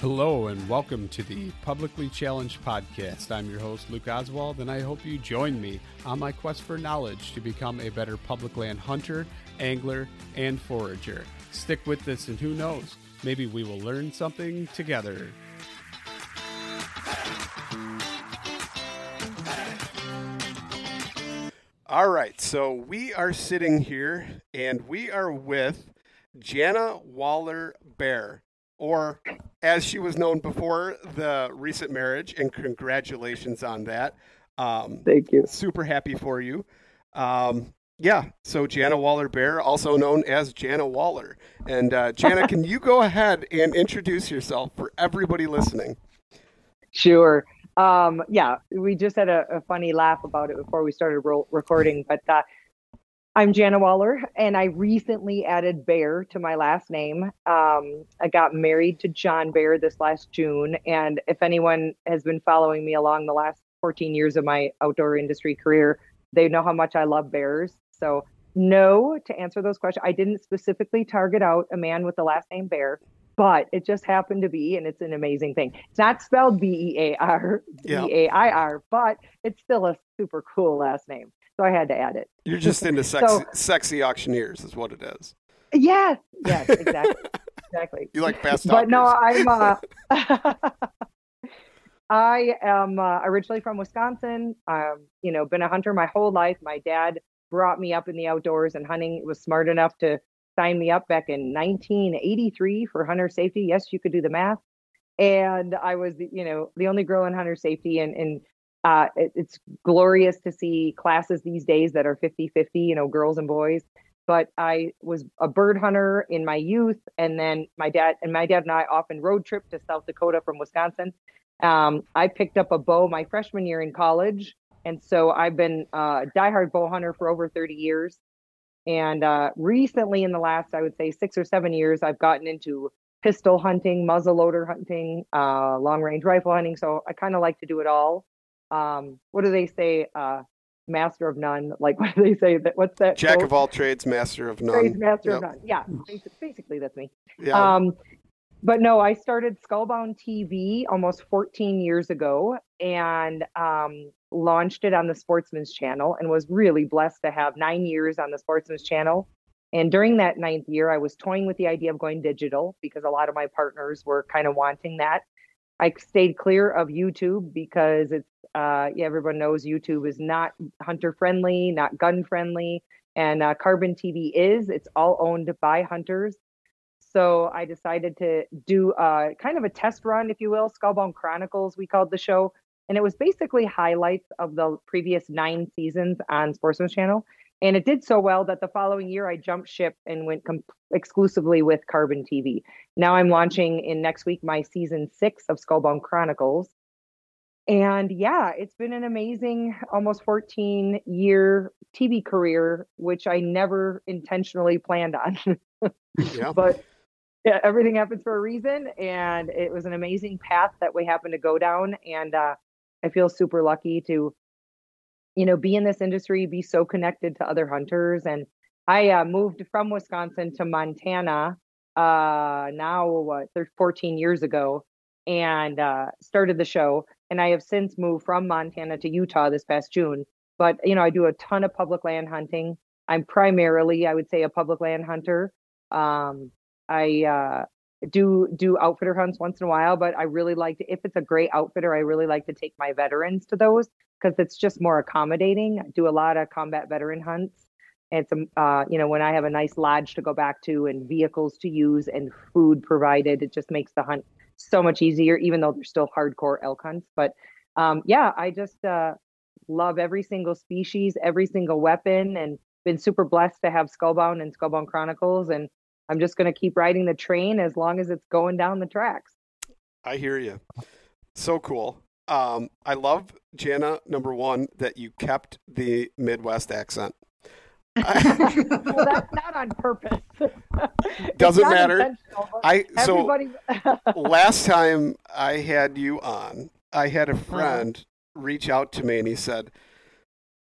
Hello and welcome to the Publicly Challenged Podcast. I'm your host, Luke Oswald, and I hope you join me on my quest for knowledge to become a better public land hunter, angler, and forager. Stick with this, and who knows, maybe we will learn something together. All right, so we are sitting here and we are with Jana Waller Bair or as she was known before the recent marriage, and congratulations on that. Um, Thank you. Super happy for you. Um, yeah, so Jana Waller Bair, also known as Jana Waller. And uh, Jana, can you go ahead and introduce yourself for everybody listening? Sure. Um, yeah, we just had a, a, funny laugh about it before we started ro- recording, but uh, I'm Jana Waller, and I recently added Bair to my last name. Um, I got married to John Bair this last June, and if anyone has been following me along the last 14 years of my outdoor industry career, they know how much I love bears. So, no, to answer those questions, I didn't specifically target out a man with the last name Bair, but it just happened to be, and it's an amazing thing. It's not spelled B E A R B A I R, but it's still a super cool last name so I had to add it. You're just into sexy, so, sexy auctioneers, is what it is. Yes, yes, exactly, exactly. You like fast, but no, I'm. Uh, I am uh, originally from Wisconsin. Um, you know, been a hunter my whole life. My dad brought me up in the outdoors, and hunting was smart enough to sign me up back in 1983 for hunter safety. Yes, you could do the math. And I was, you know, the only girl in hunter safety, and, and uh, it, it's glorious to see classes these days that are 50 50, you know, girls and boys. But I was a bird hunter in my youth. And then my dad and my dad and I often road trip to South Dakota from Wisconsin. Um, I picked up a bow my freshman year in college. And so I've been a diehard bow hunter for over 30 years. And uh, recently, in the last, I would say six or seven years, I've gotten into pistol hunting, muzzleloader hunting, uh, long range rifle hunting. So I kind of like to do it all um, what do they say? Uh, master of none. Like what do they say? That what's that? Jack quote? of all trades, master of none. Trades, master yep. of none. Yeah, basically that's me. Yeah. Um, but no, I started Skullbound TV almost 14 years ago and um, launched it on the Sportsman's Channel and was really blessed to have nine years on the Sportsman's Channel. And during that ninth year, I was toying with the idea of going digital because a lot of my partners were kind of wanting that. I stayed clear of YouTube because it's uh, yeah, everyone knows YouTube is not hunter friendly, not gun friendly, and uh, Carbon TV is. It's all owned by hunters. So I decided to do uh, kind of a test run, if you will, Skullbound Chronicles, we called the show. And it was basically highlights of the previous nine seasons on Sportsman's Channel. And it did so well that the following year I jumped ship and went com- exclusively with Carbon TV. Now I'm launching in next week my season six of Skullbound Chronicles. And yeah, it's been an amazing almost 14 year TV career, which I never intentionally planned on. yeah. But yeah, everything happens for a reason. And it was an amazing path that we happened to go down. And uh, I feel super lucky to, you know, be in this industry, be so connected to other hunters. And I uh, moved from Wisconsin to Montana uh, now, what, 14 years ago, and uh, started the show. And I have since moved from Montana to Utah this past June. But, you know, I do a ton of public land hunting. I'm primarily, I would say, a public land hunter. Um, I uh, do do outfitter hunts once in a while, but I really like to, if it's a great outfitter, I really like to take my veterans to those because it's just more accommodating. I do a lot of combat veteran hunts. And it's, uh, you know, when I have a nice lodge to go back to and vehicles to use and food provided, it just makes the hunt so much easier, even though they're still hardcore elk hunts. But um, yeah, I just uh, love every single species, every single weapon, and been super blessed to have Skullbound and Skullbound Chronicles. And I'm just going to keep riding the train as long as it's going down the tracks. I hear you. So cool. Um, I love Jana. Number one, that you kept the Midwest accent. well, that's not on purpose. Doesn't matter. I so last time I had you on, I had a uh-huh. friend reach out to me and he said,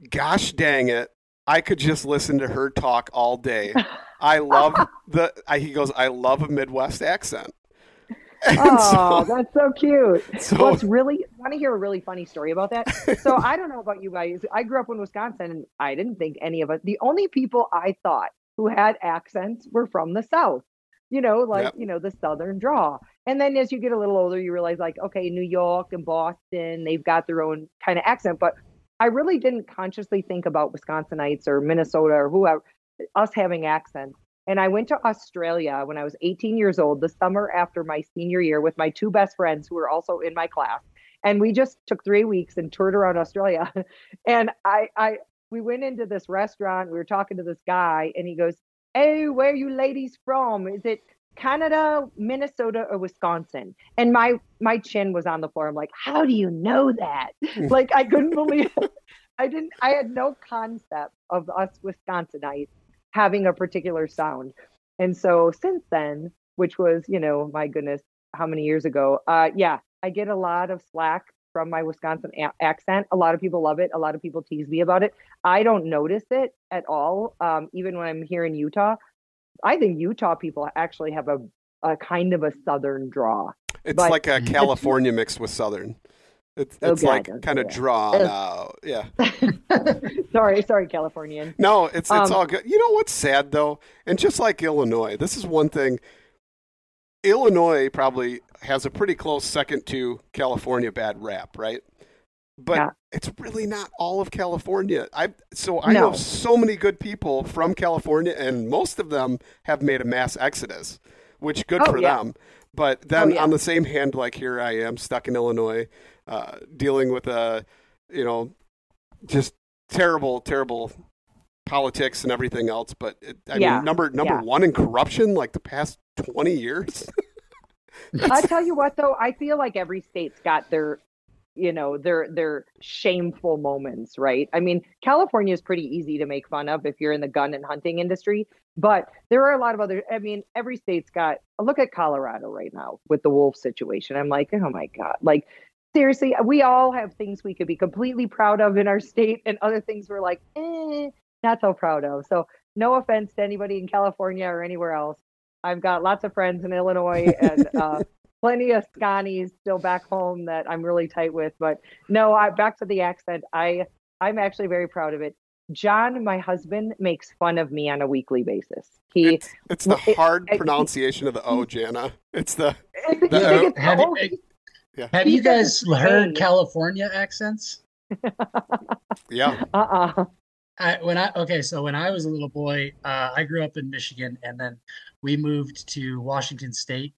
"Gosh dang it, I could just listen to her talk all day. I love the. I, he goes, I love a Midwest accent. oh, so, that's so cute. So, well, it's really want to hear a really funny story about that. So I don't know about you guys. I grew up in Wisconsin, and I didn't think any of us. The only people I thought who had accents were from the South. You know, like yep. you know the Southern draw. And then as you get a little older, you realize like, okay, New York and Boston, they've got their own kind of accent. But I really didn't consciously think about Wisconsinites or Minnesota or whoever us having accents. And I went to Australia when I was 18 years old, the summer after my senior year, with my two best friends who were also in my class. And we just took three weeks and toured around Australia. and I, I, we went into this restaurant. We were talking to this guy, and he goes, "Hey, where are you ladies from? Is it Canada, Minnesota, or Wisconsin?" And my my chin was on the floor. I'm like, "How do you know that?" like I couldn't believe. It. I didn't. I had no concept of us Wisconsinites having a particular sound. And so since then, which was, you know, my goodness, how many years ago? Uh, yeah, I get a lot of slack from my Wisconsin a- accent. A lot of people love it. A lot of people tease me about it. I don't notice it at all. Um, even when I'm here in Utah, I think Utah people actually have a, a kind of a Southern draw. It's but like a California mixed with Southern. It's, oh, it's like kind of drawn out. Yeah. sorry, sorry, Californian. No, it's it's um, all good. You know what's sad though, and just like Illinois, this is one thing. Illinois probably has a pretty close second to California bad rap, right? But yeah. it's really not all of California. I so I no. know so many good people from California, and most of them have made a mass exodus, which good oh, for yeah. them. But then oh, yeah. on the same hand, like here I am stuck in Illinois, uh, dealing with a, uh, you know, just terrible, terrible politics and everything else. But it, I yeah. mean, number number yeah. one in corruption, like the past twenty years. I tell you what, though, I feel like every state's got their you know their their shameful moments right i mean california is pretty easy to make fun of if you're in the gun and hunting industry but there are a lot of other i mean every state's got look at colorado right now with the wolf situation i'm like oh my god like seriously we all have things we could be completely proud of in our state and other things we're like eh, not so proud of so no offense to anybody in california or anywhere else i've got lots of friends in illinois and uh, plenty of Sconnies still back home that I'm really tight with. But no, I back to the accent. I I'm actually very proud of it. John, my husband, makes fun of me on a weekly basis. He it's, it's the hard it, pronunciation it, of the O, Jana. It's the, the yeah, have, you, yeah. have you guys heard California accents? yeah. Uh uh-uh. uh I, when I okay, so when I was a little boy, uh, I grew up in Michigan, and then we moved to Washington State.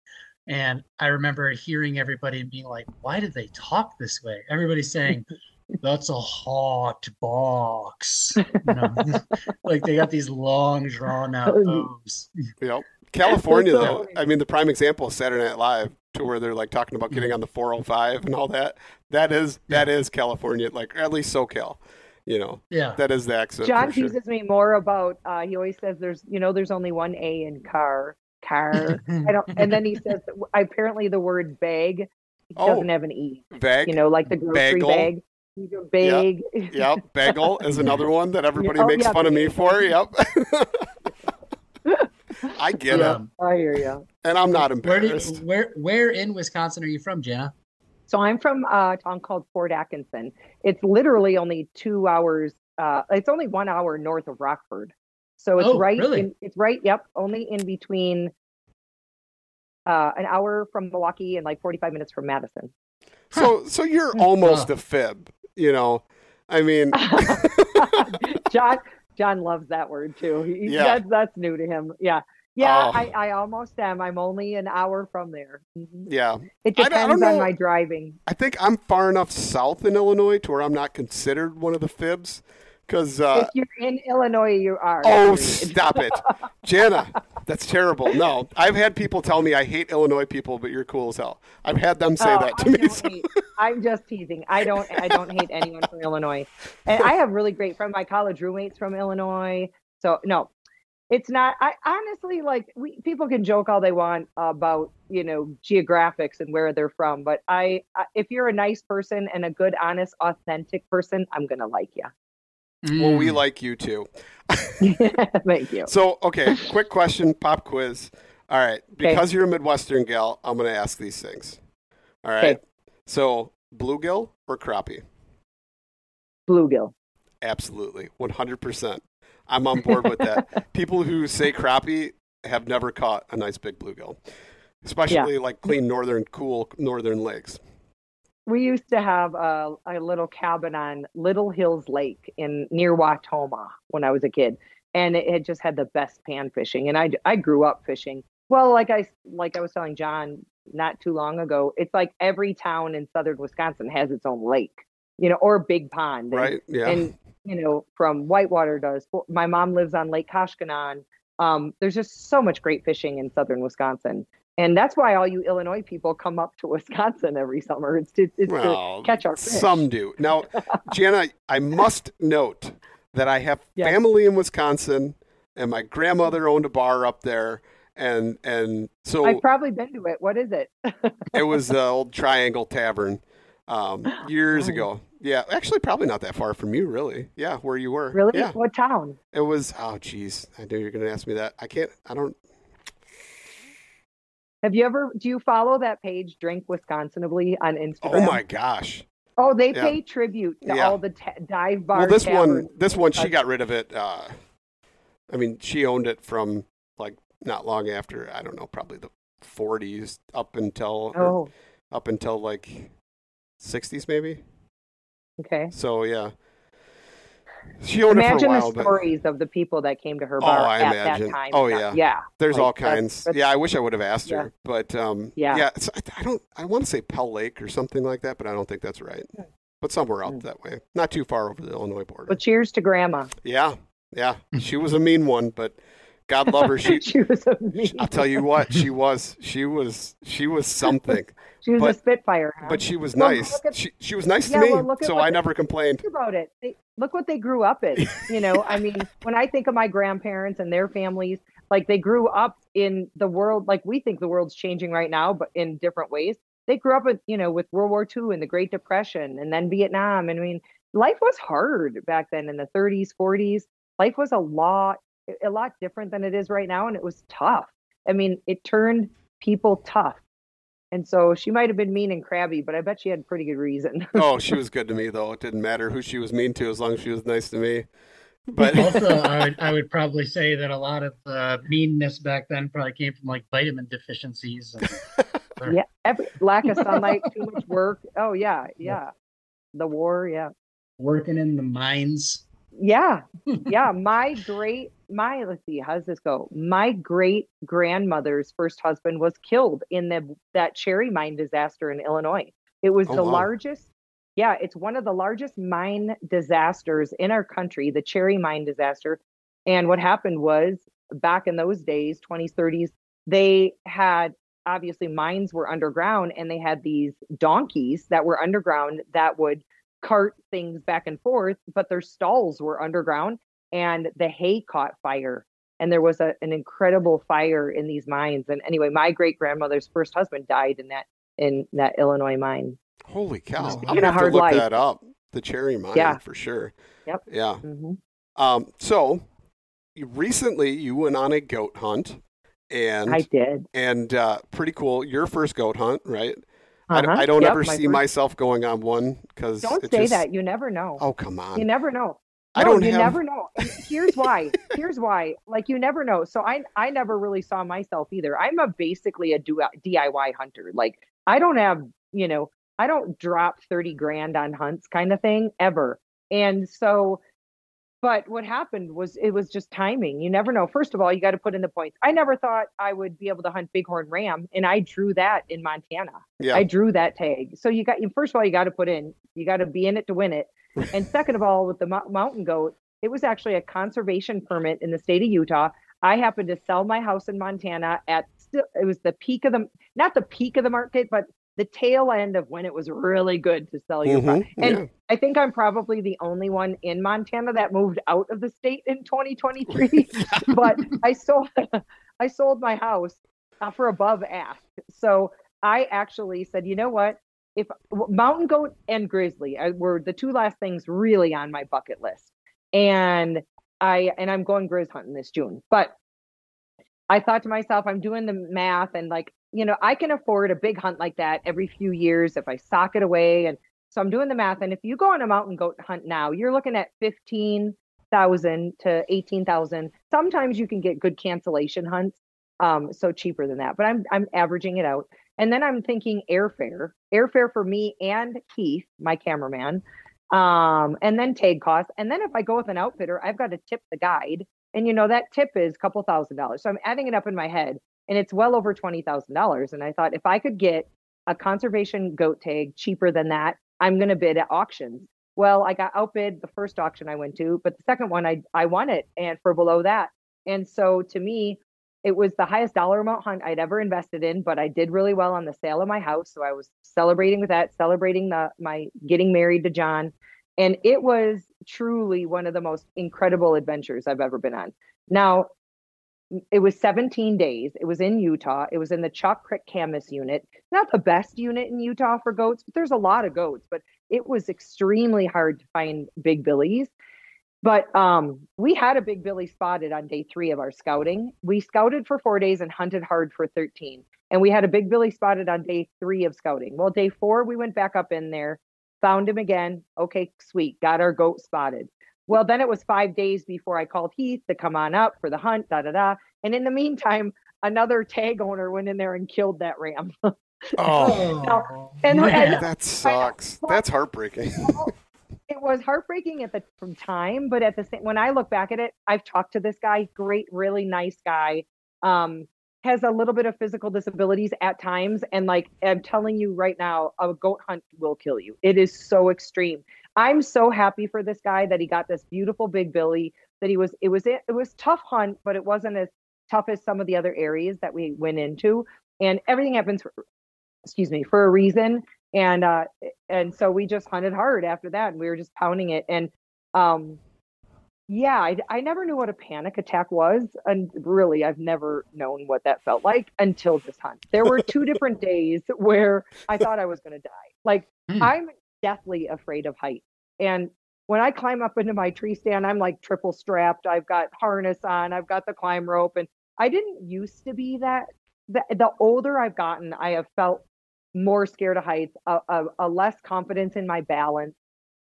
And I remember hearing everybody and being like, why did they talk this way? Everybody saying, that's a hot box. You know? like they got these long, drawn out O's. Yep. California, though. I mean, the prime example is Saturday Night Live, to where they're like talking about getting on the 405 and all that. That is that is California, like at least SoCal. You know, Yeah. that is the accent. John for sure. teases me more about. Uh, he always says, "There's, you know, there's only one A in car, car." I don't. And then he says, apparently the word bag Oh. doesn't have an e. Bag. You know, like the grocery Bagel. bag. He's a bag. Yep. Bagel is another one that everybody Oh, makes yeah, fun of me for. Yep. I get it, Um, I hear you. and I'm not where do embarrassed. you, where where in Wisconsin are you from, Jana? So I'm from uh, a town called Fort Atkinson. It's literally only two hours. Uh, it's only one hour north of Rockford. So it's Oh, right. really? In, it's right. Yep. Only in between. Uh, an hour from Milwaukee and like 45 minutes from Madison. So, so you're almost a fib. You know, I mean, John John loves that word too. He, Yeah. that's that's new to him. Yeah. Yeah, Oh. I, I almost am. I'm only an hour from there. Mhm. yeah. It I don't- I depends don't on know. my driving. I think I'm far enough south in Illinois to where I'm not considered one of the fibs. Because uh, if you're in Illinois, you are. Oh, stop it. Jana, that's terrible. No, I've had people tell me I hate Illinois people, but you're cool as hell. I've had them say Oh, that to I me. so- hate- I'm just teasing. I don't. I don't hate anyone from Illinois, and I have really great friends. My college roommates from Illinois. So no, it's not. I honestly like. We people can joke all they want about you know geographics and where they're from, but I, I if you're a nice person and a good, honest, authentic person, I'm gonna like you. Well, we Mm. like you too. Thank you. So, okay, quick question, pop quiz. All right, because you're a Midwestern gal, I'm going to ask these things. All right. Okay. So, bluegill or crappie? Bluegill. Absolutely, 100%. I'm on board with that. People who say crappie have never caught a nice big bluegill, especially like clean northern, cool northern lakes. We used to have a, a little cabin on Little Hills Lake in near Wautoma when I was a kid, and it had just had the best pan fishing. And I I grew up fishing. Well, like I like I was telling John not too long ago, it's like every town in southern Wisconsin has its own lake, you know, or big pond. And- Right? Yeah. And you know, from Whitewater does. My mom lives on Lake Koshkonong. Um, there's just so much great fishing in southern Wisconsin. And that's why all you Illinois people come up to Wisconsin every summer. It's to, it's Well, to catch our fish. Some do. Now, Jana, I must note that I have Yes. family in Wisconsin, and my grandmother owned a bar up there, and and so I've probably been to it. What is it? it was the old Triangle Tavern um, years Oh. ago. Yeah, actually, probably not that far from you, really. Yeah, where you were. Really? Yeah, What town? it was. Oh, geez, I knew you were going to ask me that. I can't. I don't. Have you ever? Do you follow that page, Drink Wisconsinably, on Instagram? Oh my gosh. Oh, they Yeah. pay tribute to Yeah. all the ta- dive bars. Well, this one, this one, she Uh, got rid of it. Uh, I mean, she owned it from like not long after. I don't know, probably the 40s up until Oh, up until like 60s, maybe. okay. So yeah, she owned Imagine it for a the while. But stories of the people that came to her bar Oh, bar I at imagine. that time. Oh, Yeah. yeah. Yeah. there's Like, all kinds. that's- yeah, I wish I would have asked Yeah. her, but um, Yeah. yeah. It's, I, I don't. I want to say Pell Lake or something like that, but I don't think that's right. But somewhere out Mm. that way, not too far over the Illinois border. But cheers to Grandma. yeah, yeah, she was a mean one, but God love her. She she was a mean. I'll tell you what, she was. She was. She was something. She was but- a Spitfire. Huh? But she was Well, nice. at- She she was nice Yeah, to me, well, so I the- never complained. about it. They, look what they grew up in. You know, I mean, when I think of my grandparents and their families, like they grew up in the world, like we think the world's changing right now, but in different ways. They grew up with, you know, with World War II and the Great Depression and then Vietnam. And I mean, life was hard back then in the 30s, 40s. Life was a lot, a lot different than it is right now. And it was tough. I mean, it turned people tough. And so she might have been mean and crabby, but I bet she had pretty good reason. Oh, she was good to me though. It didn't matter who she was mean to as long as she was nice to me. But also, I would I would probably say that a lot of the meanness back then probably came from like vitamin deficiencies. And, yeah every lack of sunlight too much work oh yeah yeah the war yeah working in the mines. Yeah yeah my great my let's see how's this go my great grandmother's first husband was killed in the that cherry mine disaster in illinois it was Oh, the wow. largest Yeah, it's one of the largest mine disasters in our country, the Cherry Mine disaster. And what happened was back in those days, 20s, 30s, they had obviously mines were underground and they had these donkeys that were underground that would cart things back and forth, but their stalls were underground and the hay caught fire. And there was a, an incredible fire in these mines. And anyway, my great grandmother's first husband died in that in that Illinois mine. Holy cow! I'm gonna have to look life. that up. The cherry mine, yeah. for sure. Yep. Yeah. Mm-hmm. Um, so recently you went on a goat hunt and I did, and uh, pretty cool. Your first goat hunt, right? Uh-huh. I, I, don't yep, ever my see first... myself going on one because don't say just... that. You never know. Oh come on! You never know. No, I don't. You have... never know. Here's why. Here's why. Like you never know. So I I never really saw myself either. I'm a basically a DIY hunter. Like I don't have you know I don't drop thirty grand on hunts kind of thing ever. And so but what happened was it was just timing. You never know. First of all, you got to put in the points. I never thought I would be able to hunt bighorn ram, and I drew that in Montana. Yeah. I drew that tag. So you got first of all, you got to put in. You got to be in it to win it. and second of all, with the mountain goat, it was actually a conservation permit in the state of Utah. I happened to sell my house in Montana at it was the peak of the not the peak of the market, but the tail end of when it was really good to sell your mm-hmm, And yeah. I think I'm probably the only one in Montana that moved out of the state in 2023. but I sold I sold my house uh, for above ask. So I actually said, you know what? If mountain goat and grizzly uh, were the two last things really on my bucket list, and I and I'm going grizz hunting this June, but I thought to myself, I'm doing the math and like you know, I can afford a big hunt like that every few years if I sock it away. And so I'm doing the math. And if you go on a mountain goat hunt now, you're looking at 15,000 to 18,000. Sometimes you can get good cancellation hunts. Um, so cheaper than that, but I'm, I'm averaging it out. And then I'm thinking airfare, airfare for me and Keith, my cameraman, um, and then tag costs. And then if I go with an outfitter, I've got to tip the guide. And you know, that tip is a couple thousand dollars. So I'm adding it up in my head and it's well over $20,000. And I thought if I could get a conservation goat tag cheaper than that, I'm going to bid at auctions. Well, I got outbid the first auction I went to, but the second one I I won it and for below that. And so to me, it was the highest dollar amount hunt I'd ever invested in, but I did really well on the sale of my house. So I was celebrating with that, celebrating the my getting married to John. And it was truly one of the most incredible adventures I've ever been on. Now, it was 17 days. It was in Utah. It was in the Chalk Creek Kamas unit. Not the best unit in Utah for goats, but there's a lot of goats, but it was extremely hard to find big billies. But um, we had a big billy spotted on day three of our scouting. We scouted for four days and hunted hard for 13. And we had a big billy spotted on day three of scouting. Well, day four, we went back up in there, found him again. Okay, sweet, got our goat spotted. Well, then it was five days before I called Heath to come on up for the hunt, da da da. And in the meantime, another tag owner went in there and killed that ram. oh, now, and, and, that sucks. I, That's heartbreaking. it was heartbreaking at the from time, but at the same, when I look back at it, I've talked to this guy, great, really nice guy. Um, has a little bit of physical disabilities at times, and like I'm telling you right now, a goat hunt will kill you. It is so extreme. I'm so happy for this guy that he got this beautiful big Billy. That he was it was it, it was tough hunt, but it wasn't as tough as some of the other areas that we went into. And everything happens for excuse me for a reason. And uh and so we just hunted hard after that, and we were just pounding it. And um yeah, I, I never knew what a panic attack was. And really, I've never known what that felt like until this hunt. There were two different days where I thought I was going to die. Like, mm. I'm deathly afraid of heights. And when I climb up into my tree stand, I'm like triple strapped. I've got harness on, I've got the climb rope. And I didn't used to be that. The, the older I've gotten, I have felt more scared of heights, a, a, a less confidence in my balance.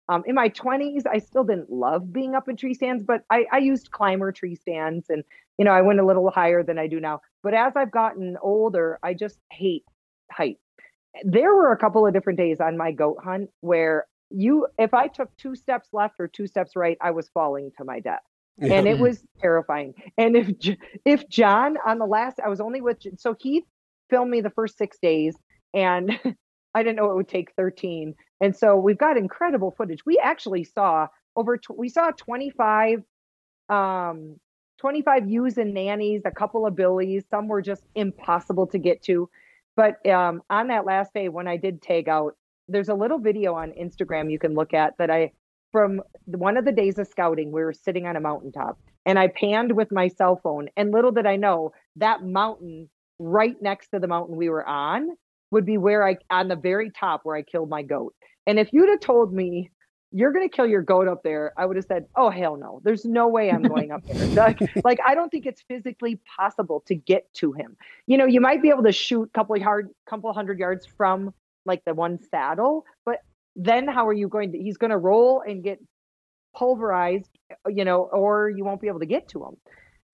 Um, in my 20s, I still didn't love being up in tree stands, but I, I used climber tree stands and, you know, I went a little higher than I do now. But as I've gotten older, I just hate heights there were a couple of different days on my goat hunt where you if i took two steps left or two steps right i was falling to my death and it was terrifying and if if john on the last i was only with so he filmed me the first six days and I didn't know it would take 13. And so we've got incredible footage. We actually saw over, we saw 25, um, 25 ewes and nannies, a couple of billies. Some were just impossible to get to. But um, on that last day, when I did tag out, there's a little video on Instagram you can look at that I, from one of the days of scouting, we were sitting on a mountaintop and I panned with my cell phone. And little did I know that mountain right next to the mountain we were on would be where I, on the very top where I killed my goat. And if you'd have told me you're going to kill your goat up there, I would have said, "Oh hell no! There's no way I'm going up there." like, like I don't think it's physically possible to get to him. You know, you might be able to shoot a couple of hard, couple hundred yards from like the one saddle, but then how are you going to? He's going to roll and get pulverized, you know, or you won't be able to get to him.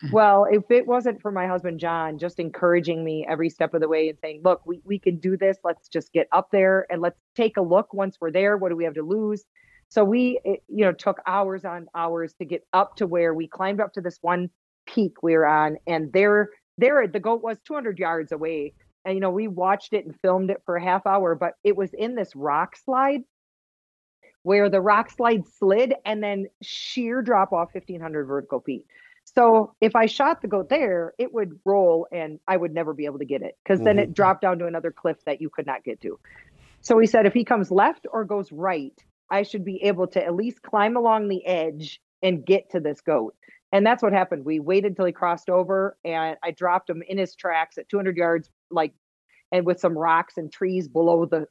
Mm-hmm. Well, if it wasn't for my husband John just encouraging me every step of the way and saying, "Look, we we can do this. Let's just get up there and let's take a look once we're there. What do we have to lose?" So we, it, you know, took hours on hours to get up to where we climbed up to this one peak we were on, and there, there, the goat was 200 yards away. And you know, we watched it and filmed it for a half hour, but it was in this rock slide where the rock slide slid and then sheer drop off 1500 vertical feet. So if I shot the goat there, it would roll and I would never be able to get it because mm-hmm. then it mm-hmm. dropped down to another cliff that you could not get to. So he said if he comes left or goes right, I should be able to at least climb along the edge and get to this goat. And that's what happened. We waited till he crossed over and I dropped him in his tracks at 200 yards, like, and with some rocks and trees below the,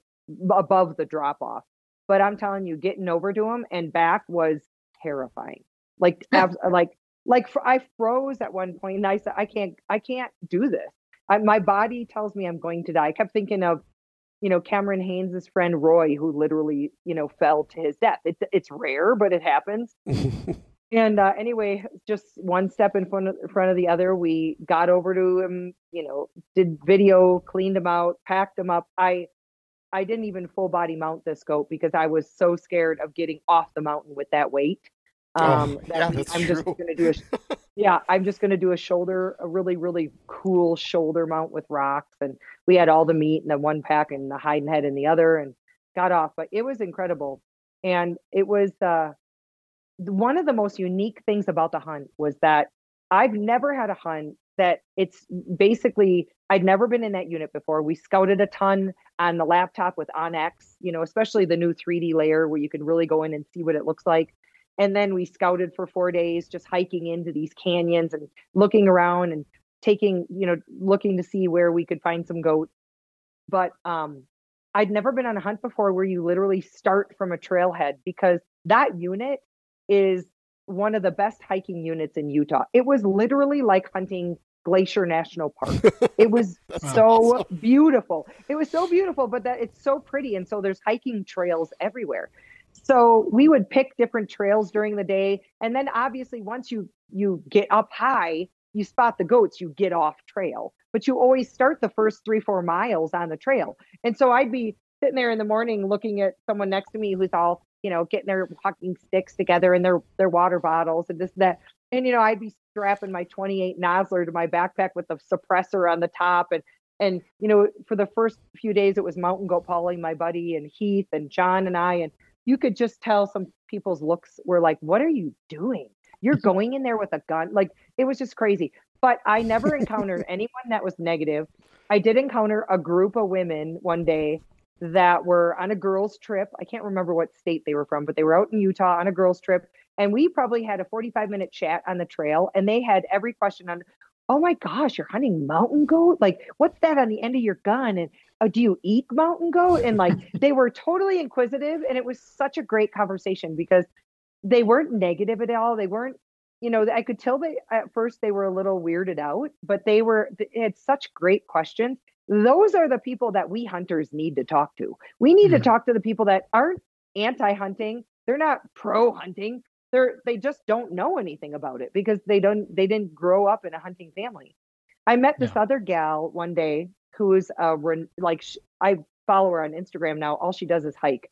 above the drop off. But I'm telling you, getting over to him and back was terrifying. Like, abs- like, like I froze at one point and I said, I can't, I can't do this. I, my body tells me I'm going to die. I kept thinking of you know, Cameron Hanes' friend Roy, who literally, you know, fell to his death. It's it's rare, but it happens. and uh, anyway, just one step in front of, in front of the other. We got over to him, you know, did video, cleaned him out, packed him up. I I didn't even full body mount this goat because I was so scared of getting off the mountain with that weight. Oh, um, oh, yeah, that's I'm true. just going to do a, yeah, I'm just going to do a shoulder, a really, really cool shoulder mount with rocks. And we had all the meat in the one pack and the hide and head in the other and got off. But it was incredible. And it was uh, one of the most unique things about the hunt was that I've never had a hunt that it's basically I'd never been in that unit before. We scouted a ton on the laptop with onX, you know, especially the new 3D layer where you can really go in and see what it looks like and then we scouted for four days just hiking into these canyons and looking around and taking you know looking to see where we could find some goats but um i'd never been on a hunt before where you literally start from a trailhead because that unit is one of the best hiking units in utah. It was literally like hunting glacier national park. It was so beautiful. It was so beautiful but that it's so pretty. And so there's hiking trails everywhere so we would pick different trails during the day. And then obviously once you you get up high you spot the goats you get off trail. But you always start the first three four miles on the trail. And so i'd be sitting there in the morning looking at someone next to me who's all you know getting their walking sticks together and their their water bottles and this and that. And you know i'd be strapping my 28 Nosler to my backpack with the suppressor on the top. And and you know for the first few days it was mountain goat Paulie, my buddy and heath and john and i. And you could just tell some people's looks were like, what are you doing? You're going in there with a gun. Like it was just crazy. But I never encountered anyone that was negative. I did encounter a group of women one day that were on a girls' trip. I can't remember what state they were from, but they were out in Utah on a girls' trip. And we probably had a 45 minute chat on the trail. And they had every question on, oh my gosh, you're hunting mountain goat? Like, what's that on the end of your gun? And oh, do you eat mountain goat? And like, they were totally inquisitive. And it was such a great conversation because they weren't negative at all. They weren't, you know, I could tell they at first they were a little weirded out, but they were, they had such great questions. Those are the people that we hunters need to talk to. We need mm-hmm. to talk to the people that aren't anti hunting. They're not pro hunting they're they just don't know anything about it because they don't they didn't grow up in a hunting family. I met this yeah. other gal one day who's a like I follow her on Instagram now. All she does is hike.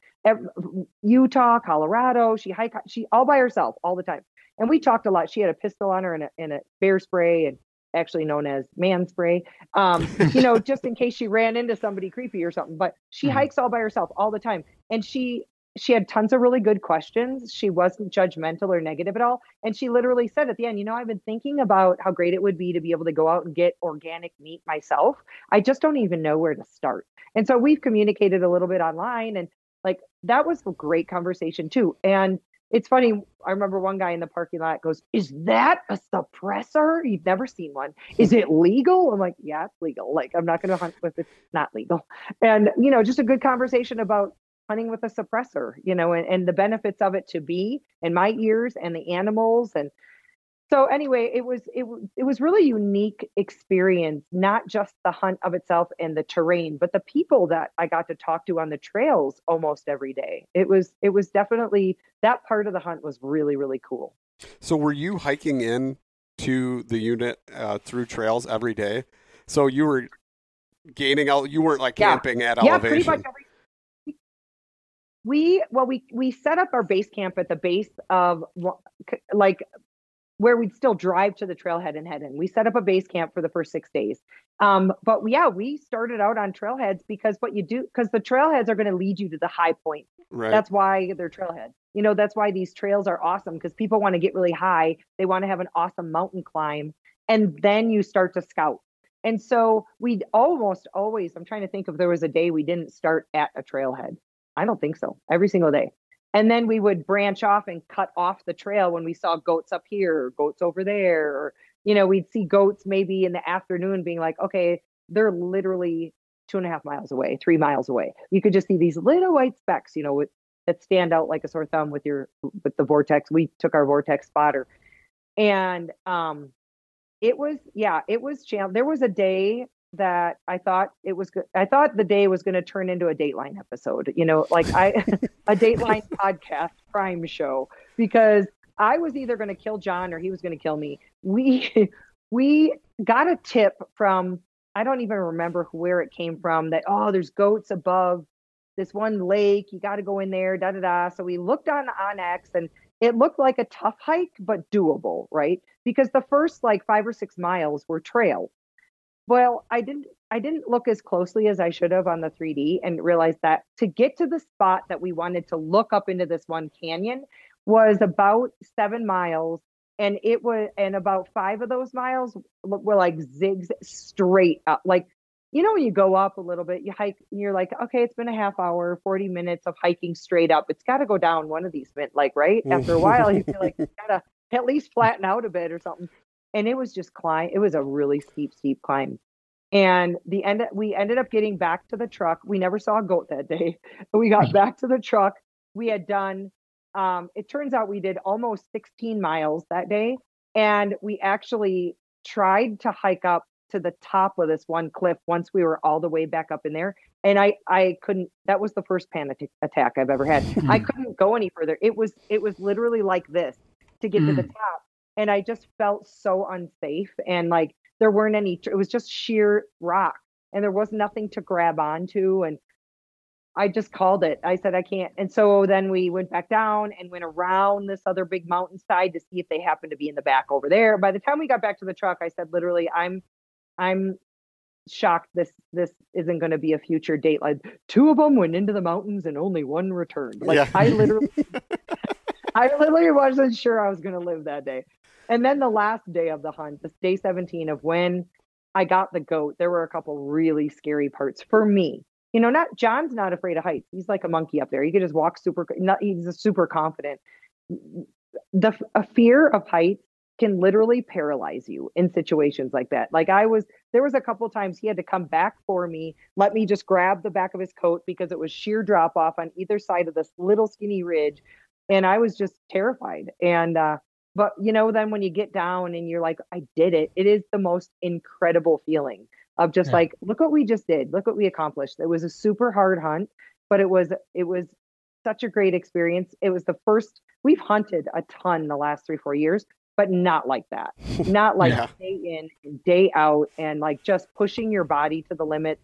Utah, Colorado. She hike she all by herself all the time. And we talked a lot. She had a pistol on her and a, and a bear spray and actually known as man spray. Um, you know, just in case she ran into somebody creepy or something. But she mm-hmm. hikes all by herself all the time, and she she had tons of really good questions. She wasn't judgmental or negative at all. And she literally said at the end, you know, I've been thinking about how great it would be to be able to go out and get organic meat myself. I just don't even know where to start. And so we've communicated a little bit online and like that was a great conversation too. And it's funny. I remember one guy in the parking lot goes, Is that a suppressor? You've never seen one. Is it legal? I'm like, Yeah, it's legal. Like, I'm not going to hunt with it's not legal. And, you know, just a good conversation about hunting with a suppressor, you know, and, and the benefits of it to be in my ears and the animals. And so anyway it was it, it was really unique experience not just the hunt of itself and the terrain but the people that i got to talk to on the trails almost every day. It was it was definitely that part of the hunt was really really cool. So were you hiking in to the unit uh, through trails every day? So you were gaining out you weren't like camping yeah. at yeah, elevation pretty much every we well we we set up our base camp at the base of like where we'd still drive to the trailhead and head in. We set up a base camp for the first six days. Um, but yeah, we started out on trailheads because what you do, because the trailheads are going to lead you to the high point. Right. That's why they're trailheads. You know, that's why these trails are awesome because people want to get really high. They want to have an awesome mountain climb. And then you start to scout. And so we'd almost always, I'm trying to think if there was a day we didn't start at a trailhead. I don't think so. Every single day. And then we would branch off and cut off the trail when we saw goats up here or goats over there. Or, you know, we'd see goats maybe in the afternoon being like, okay, they're literally two and a half miles away, three miles away. You could just see these little white specks, you know, with, that stand out like a sore thumb with your with the vortex. We took our vortex spotter. And um it was yeah, it was challenge. There was a day that I thought it was good. I thought the day was going to turn into a Dateline episode, you know, like I, a Dateline podcast crime show, because I was either going to kill John or he was going to kill me. We, we got a tip from, I don't even remember where it came from that, oh, there's goats above this one lake. You got to go in there, da da da. So we looked on onX and it looked like a tough hike, but doable, right? Because the first like five or six miles were trail well, I didn't I didn't look as closely as I should have on the 3D and realized that to get to the spot that we wanted to look up into this one canyon was about 7 miles and it was and about 5 of those miles were like zigs straight up like you know when you go up a little bit you hike and you're like okay it's been a half hour 40 minutes of hiking straight up. It's got to go down one of these like right? After a while you feel like it's got to at least flatten out a bit or something and it was just climb. It was a really steep, steep climb. And the end, we ended up getting back to the truck. We never saw a goat that day. We got mm. back to the truck. We had done. Um, it turns out we did almost 16 miles that day, and we actually tried to hike up to the top of this one cliff once we were all the way back up in there and i i couldn't that was the first panic attack i've ever had i mm. couldn't go any further it was it was literally like this to get mm. to the mm. top and I just felt so unsafe and like there weren't any it was just sheer rock and there was nothing to grab onto and I just called it. I said I can't. And so then we went back down and went around this other big mountainside to see if they happened to be in the back over there. By the time we got back to the truck, I said literally I'm I'm shocked this this isn't going to be a future date like two of them went into the mountains and only one returned like yeah. i literally i literally wasn't sure i was going to live that day and then the last day of the hunt, this day 17 of when I got the goat, there were a couple really scary parts for me. You know, not John's not afraid of heights. He's like a monkey up there. He could just walk super. Not, he's super confident. The a fear of heights can literally paralyze you in situations like that. Like I was, there was a couple times he had to come back for me, let me just grab the back of his coat because it was sheer drop off on either side of this little skinny ridge, and I was just terrified. And uh, but you know, then when you get down and you're like, I did it, it is the most incredible feeling of just yeah. like, look what we just did, look what we accomplished. It was a super hard hunt, but it was it was such a great experience. It was the first we've hunted a ton the last three, four years, but not like that. Not like yeah. day in and day out and like just pushing your body to the limit.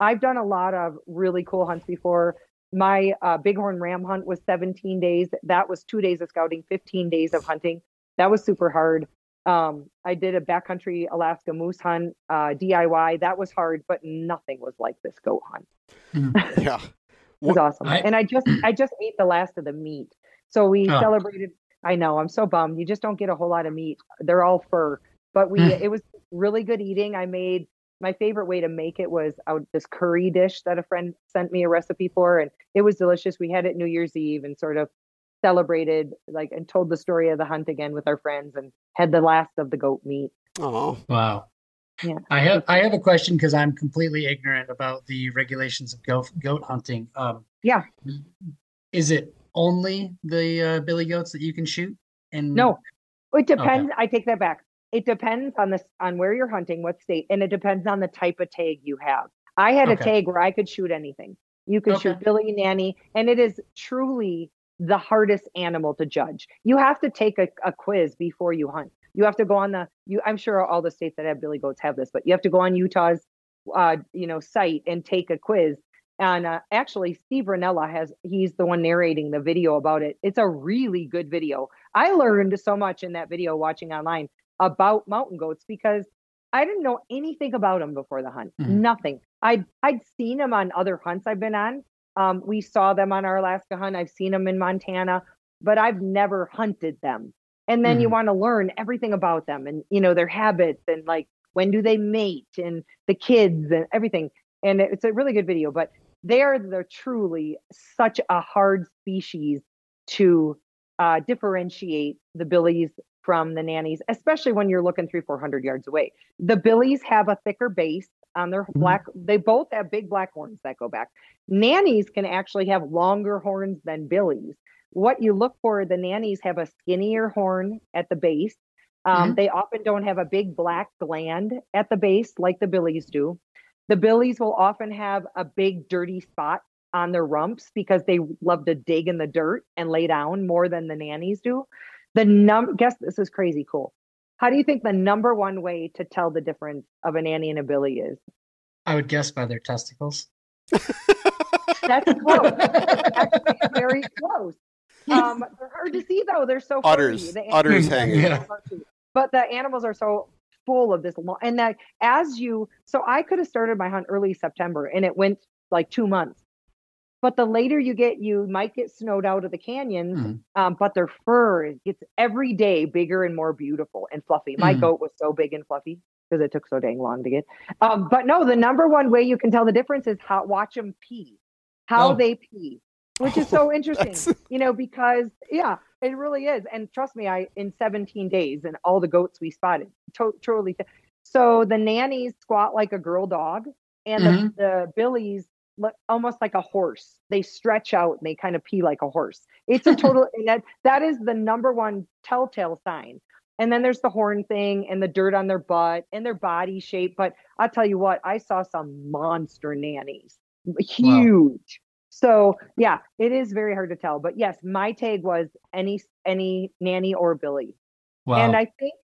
I've done a lot of really cool hunts before my uh, bighorn ram hunt was 17 days. That was two days of scouting, 15 days of hunting. That was super hard. Um, I did a backcountry Alaska moose hunt, uh, DIY. That was hard, but nothing was like this goat hunt. Mm. yeah, it was awesome. I, and I just I just ate the last of the meat. So we oh. celebrated. I know I'm so bummed. You just don't get a whole lot of meat. They're all fur, but we mm. it was really good eating. I made my favorite way to make it was out this curry dish that a friend sent me a recipe for, and it was delicious. We had it New Year's Eve and sort of celebrated like and told the story of the hunt again with our friends and had the last of the goat meat. Oh wow! Yeah, I have I have a question because I'm completely ignorant about the regulations of goat goat hunting. Um, yeah, is it only the uh, billy goats that you can shoot? And no, it depends. Okay. I take that back it depends on this on where you're hunting, what state, and it depends on the type of tag you have. I had okay. a tag where I could shoot anything. You could okay. shoot Billy Nanny, and it is truly the hardest animal to judge. You have to take a, a quiz before you hunt. You have to go on the you. I'm sure all the states that have billy goats have this, but you have to go on Utah's, uh, you know, site and take a quiz. And uh, actually, Steve Rinella has he's the one narrating the video about it. It's a really good video. I learned so much in that video watching online about mountain goats because I didn't know anything about them before the hunt. Mm-hmm. Nothing. I'd I'd seen them on other hunts I've been on. Um, we saw them on our Alaska hunt. I've seen them in Montana, but I've never hunted them. And then mm-hmm. you want to learn everything about them and you know their habits and like when do they mate and the kids and everything. And it's a really good video, but they are they're truly such a hard species to uh, differentiate the billies from the nannies, especially when you're looking three, 400 yards away. The billies have a thicker base on their mm-hmm. black. They both have big black horns that go back. Nannies can actually have longer horns than billies. What you look for, the nannies have a skinnier horn at the base. Um, mm-hmm. They often don't have a big black gland at the base like the billies do. The billies will often have a big dirty spot on their rumps because they love to dig in the dirt and lay down more than the nannies do. The num guess this is crazy cool. How do you think the number one way to tell the difference of a nanny and a billy is? I would guess by their testicles. That's close. Actually, very close. Um, they're hard to see though. They're so udders, udders hanging. Yeah. But the animals are so full of this long, and that as you, so I could have started my hunt early September, and it went like two months. But the later you get, you might get snowed out of the canyons, mm-hmm. um, but their fur gets every day bigger and more beautiful and fluffy. My mm-hmm. goat was so big and fluffy because it took so dang long to get. Um, but no, the number one way you can tell the difference is how watch them pee, how oh. they pee, which is so interesting, you know, because yeah, it really is. And trust me, I in 17 days and all the goats we spotted, to- totally. So the nannies squat like a girl dog, and mm-hmm. the, the billies almost like a horse. They stretch out and they kind of pee like a horse. It's a total that that is the number one telltale sign. And then there's the horn thing and the dirt on their butt and their body shape. But I'll tell you what, I saw some monster nannies, huge. Wow. So yeah, it is very hard to tell. But yes, my tag was any any nanny or Billy. Wow. And I think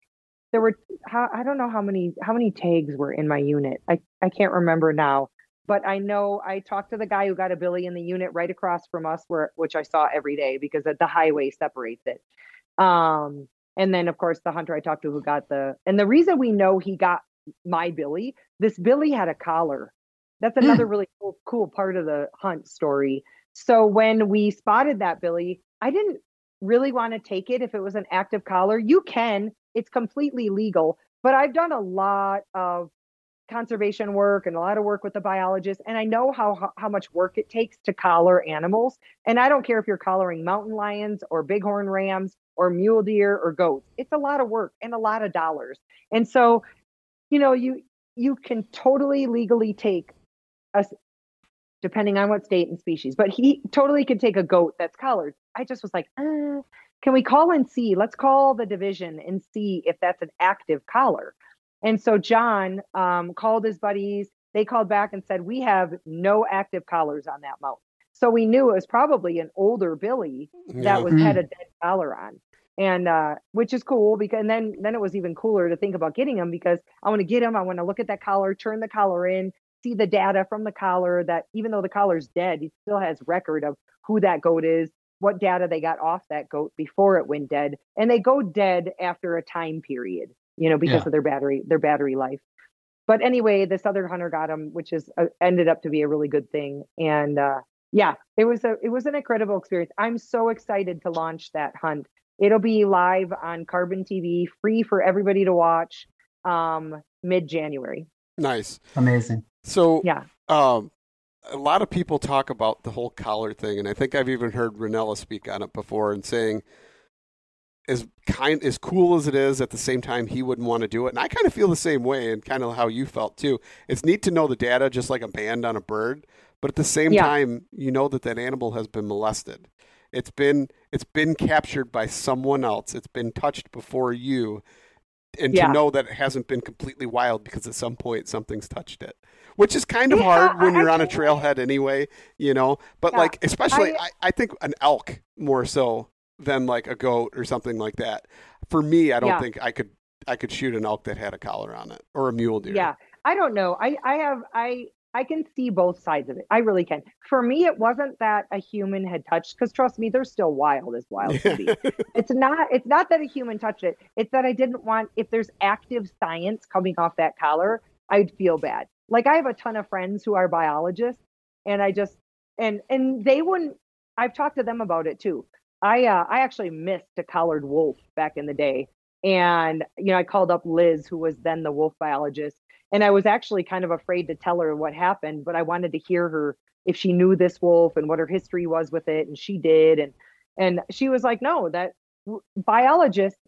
there were how I don't know how many how many tags were in my unit. I I can't remember now but I know I talked to the guy who got a Billy in the unit right across from us, where which I saw every day because the highway separates it. Um, and then of course the hunter I talked to who got the and the reason we know he got my Billy, this Billy had a collar. That's hmm. another really cool, cool part of the hunt story. So when we spotted that Billy, I didn't really want to take it if it was an active collar. You can, it's completely legal, but I've done a lot of conservation work and a lot of work with the biologists and i know how how much work it takes to collar animals. And i don't care if you're collaring mountain lions or bighorn rams or mule deer or goats. It's a lot of work and a lot of dollars. And so you know you you can totally legally take a depending on what state and species but he totally could take a goat that's collared. I just was like uh, can we call and see? Let's call the division and see if that's an active collar and so John um, called his buddies. They called back and said, We have no active collars on that mount. So we knew it was probably an older Billy that was had a dead collar on. And uh, which is cool because and then then it was even cooler to think about getting him because I want to get him. I want to look at that collar, turn the collar in, see the data from the collar that even though the collar's dead, he still has record of who that goat is. what data they got off that goat before it went dead, and they go dead after a time period, you know, because yeah. of their battery their battery life. But anyway, this other hunter got him, which is uh, ended up to be a really good thing. And uh, yeah, it was a it was an incredible experience. I'm so excited to launch that hunt. It'll be live on Carbon TV, free for everybody to watch, um, mid January. Nice, amazing. So yeah, um, a lot of people talk about the whole collar thing, and I think I've even heard Rinella speak on it before and saying as kind as cool as it is at the same time he wouldn't want to do it. And i kind of feel the same way and kind of how you felt too. It's neat to know the data just like a band on a bird but at the same yeah. time you know that that animal has been molested. It's been it's been captured by someone else. It's been touched before you. And yeah. to know that it hasn't been completely wild because at some point something's touched it which is kind of yeah, hard when you're on a trailhead anyway you know? But like especially I, I, I think an elk more so than like a goat or something like that. For me, I don't yeah. think I could I could shoot an elk that had a collar on it or a mule deer. Yeah. I don't know. I I have I I can see both sides of it. I really can. For me, it wasn't that a human had touched, because trust me, they're still wild as wild can be. it's not. It's not that a human touched it. It's that I didn't want. If there's active science coming off that collar, I'd feel bad. Like I have a ton of friends who are biologists, and I just and and they wouldn't. I've talked to them about it too. I uh, I actually missed a collared wolf back in the day, and you know I called up Liz, who was then the wolf biologist, and I was actually kind of afraid to tell her what happened, but I wanted to hear her if she knew this wolf and what her history was with it, and she did, and and she was like, no, that biologists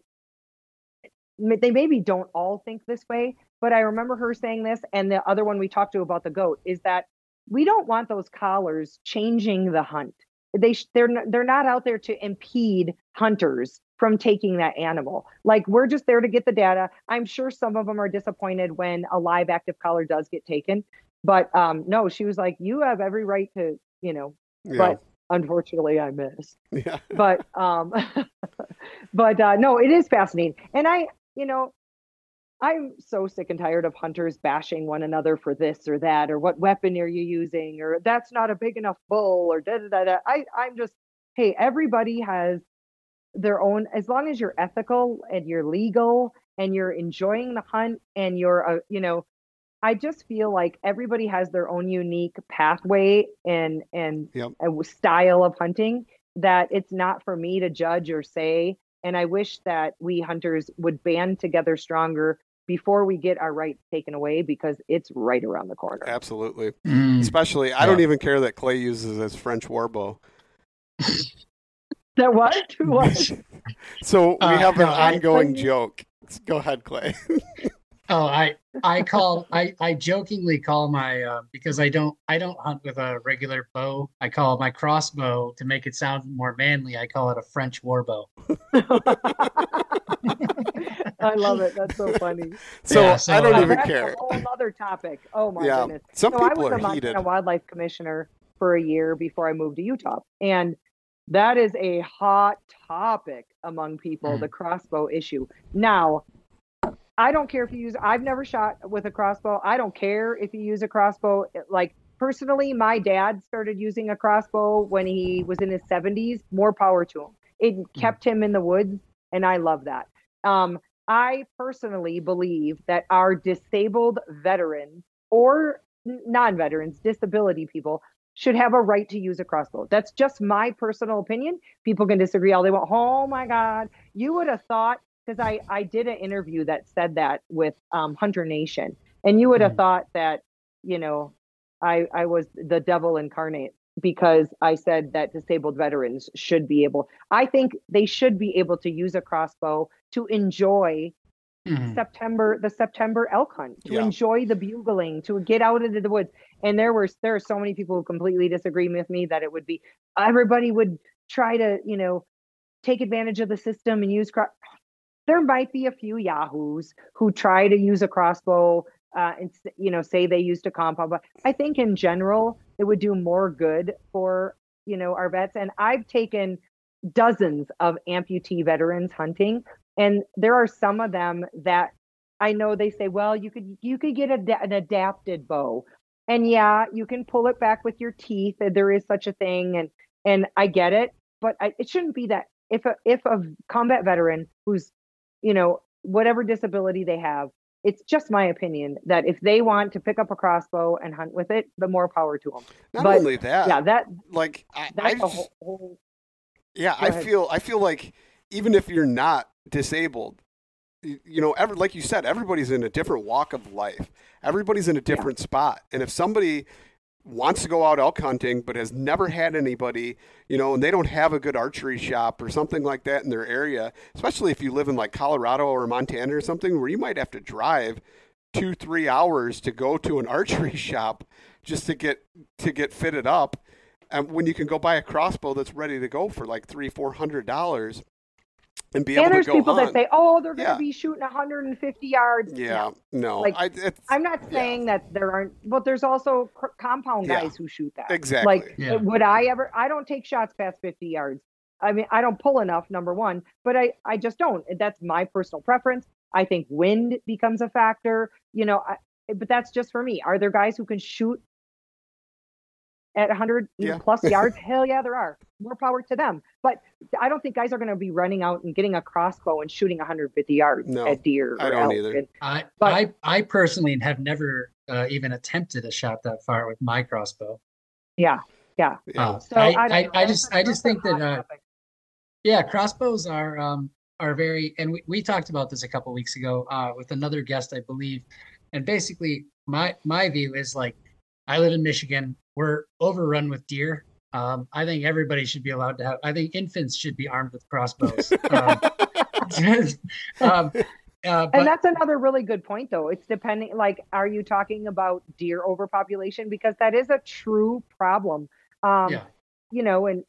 they maybe don't all think this way, but I remember her saying this, and the other one we talked to about the goat is that we don't want those collars changing the hunt they they're they're not out there to impede hunters from taking that animal. Like we're just there to get the data. I'm sure some of them are disappointed when a live active collar does get taken, but um, no, she was like, you have every right to, you know, yeah. but unfortunately I missed. Yeah. but um, but uh, no, it is fascinating, and I, you know, I'm so sick and tired of hunters bashing one another for this or that, or what weapon are you using, or that's not a big enough bull, or da da da. da. I, I'm just, hey, everybody has their own, as long as you're ethical and you're legal and you're enjoying the hunt and you're, uh, you know, I just feel like everybody has their own unique pathway and and yep. a style of hunting that it's not for me to judge or say. And I wish that we hunters would band together stronger before we get our rights taken away because it's right around the corner. Absolutely. Mm. Especially, I yeah. don't even care that Clay uses his French warbow. that what? what? so we uh, have an no, ongoing I, joke. Go ahead, Clay. oh, I I call I I jokingly call my uh, because I don't I don't hunt with a regular bow. I call my crossbow to make it sound more manly. I call it a French warbow. I love it. That's so funny. So, yeah, so I don't even care. a whole other topic. Oh my yeah. goodness. Some so people I was are a Montana heated. wildlife commissioner for a year before I moved to Utah, and that is a hot topic among people. Mm. The crossbow issue. Now, I don't care if you use. I've never shot with a crossbow. I don't care if you use a crossbow. Like personally, my dad started using a crossbow when he was in his 70s. More power to him. It mm. kept him in the woods, and I love that. Um, I personally believe that our disabled veterans or non veterans, disability people, should have a right to use a crossbow. That's just my personal opinion. People can disagree all they want. Oh my God. You would have thought, because I, I did an interview that said that with um, Hunter Nation, and you would have mm. thought that, you know, I, I was the devil incarnate because I said that disabled veterans should be able, I think they should be able to use a crossbow to enjoy mm-hmm. September, the September elk hunt, to yeah. enjoy the bugling, to get out into the woods. And there were there are so many people who completely disagree with me that it would be everybody would try to, you know, take advantage of the system and use cro- there might be a few yahoos who try to use a crossbow uh, and you know say they used a compound but i think in general it would do more good for you know our vets. And i've taken dozens of amputee veterans hunting and there are some of them that i know they say well you could you could get a, an adapted bow. And yeah you can pull it back with your teeth there is such a thing and and i get it but I, it shouldn't be that if a if a combat veteran who's you know whatever disability they have it's just my opinion that if they want to pick up a crossbow and hunt with it the more power to them Not but, only that, yeah that like I, that's I a whole, whole Yeah, Go I ahead. feel I feel like even if you're not disabled, you know, every, like you said, everybody's in a different walk of life. Everybody's in a different spot, and if somebody wants to go out elk hunting but has never had anybody, you know, and they don't have a good archery shop or something like that in their area, especially if you live in like Colorado or Montana or something where you might have to drive two three hours to go to an archery shop just to get to get fitted up. And when you can go buy a crossbow that's ready to go for like three four hundred dollars and be able and to there's go people hunt. that say oh they're going to Yeah. be shooting 150 yards yeah no Like, I, it's, I'm not Yeah. saying that there aren't, but there's also cr- compound Yeah. guys who shoot that. exactly Like, Yeah. would I ever? I don't take shots past 50 yards. I mean, I don't pull enough, number one, but I, I just don't. That's my personal preference. I think wind becomes a factor, you know, I, but that's just for me. Are there guys who can shoot at 100 Yeah. plus yards? Hell yeah, there are. More power to them. But I don't think guys are going to be running out and getting a crossbow and shooting 150 yards No, at deer. I or don't elk. either. And- I But- I I personally have never uh, even attempted a shot that far with my crossbow. yeah, yeah. yeah. Uh, So I, I, don't I, know. I just a- I just think that uh, yeah, crossbows are um are very and we, we talked about this a couple weeks ago uh with another guest I believe. And basically my my view is like I live in Michigan. We're overrun with deer. Um, I think everybody should be allowed to have I think infants should be armed with crossbows. Um, um, uh, but and that's another really good point, though. It's depending, like, are you talking about deer overpopulation? Because that is a true problem. Um, yeah. You know, and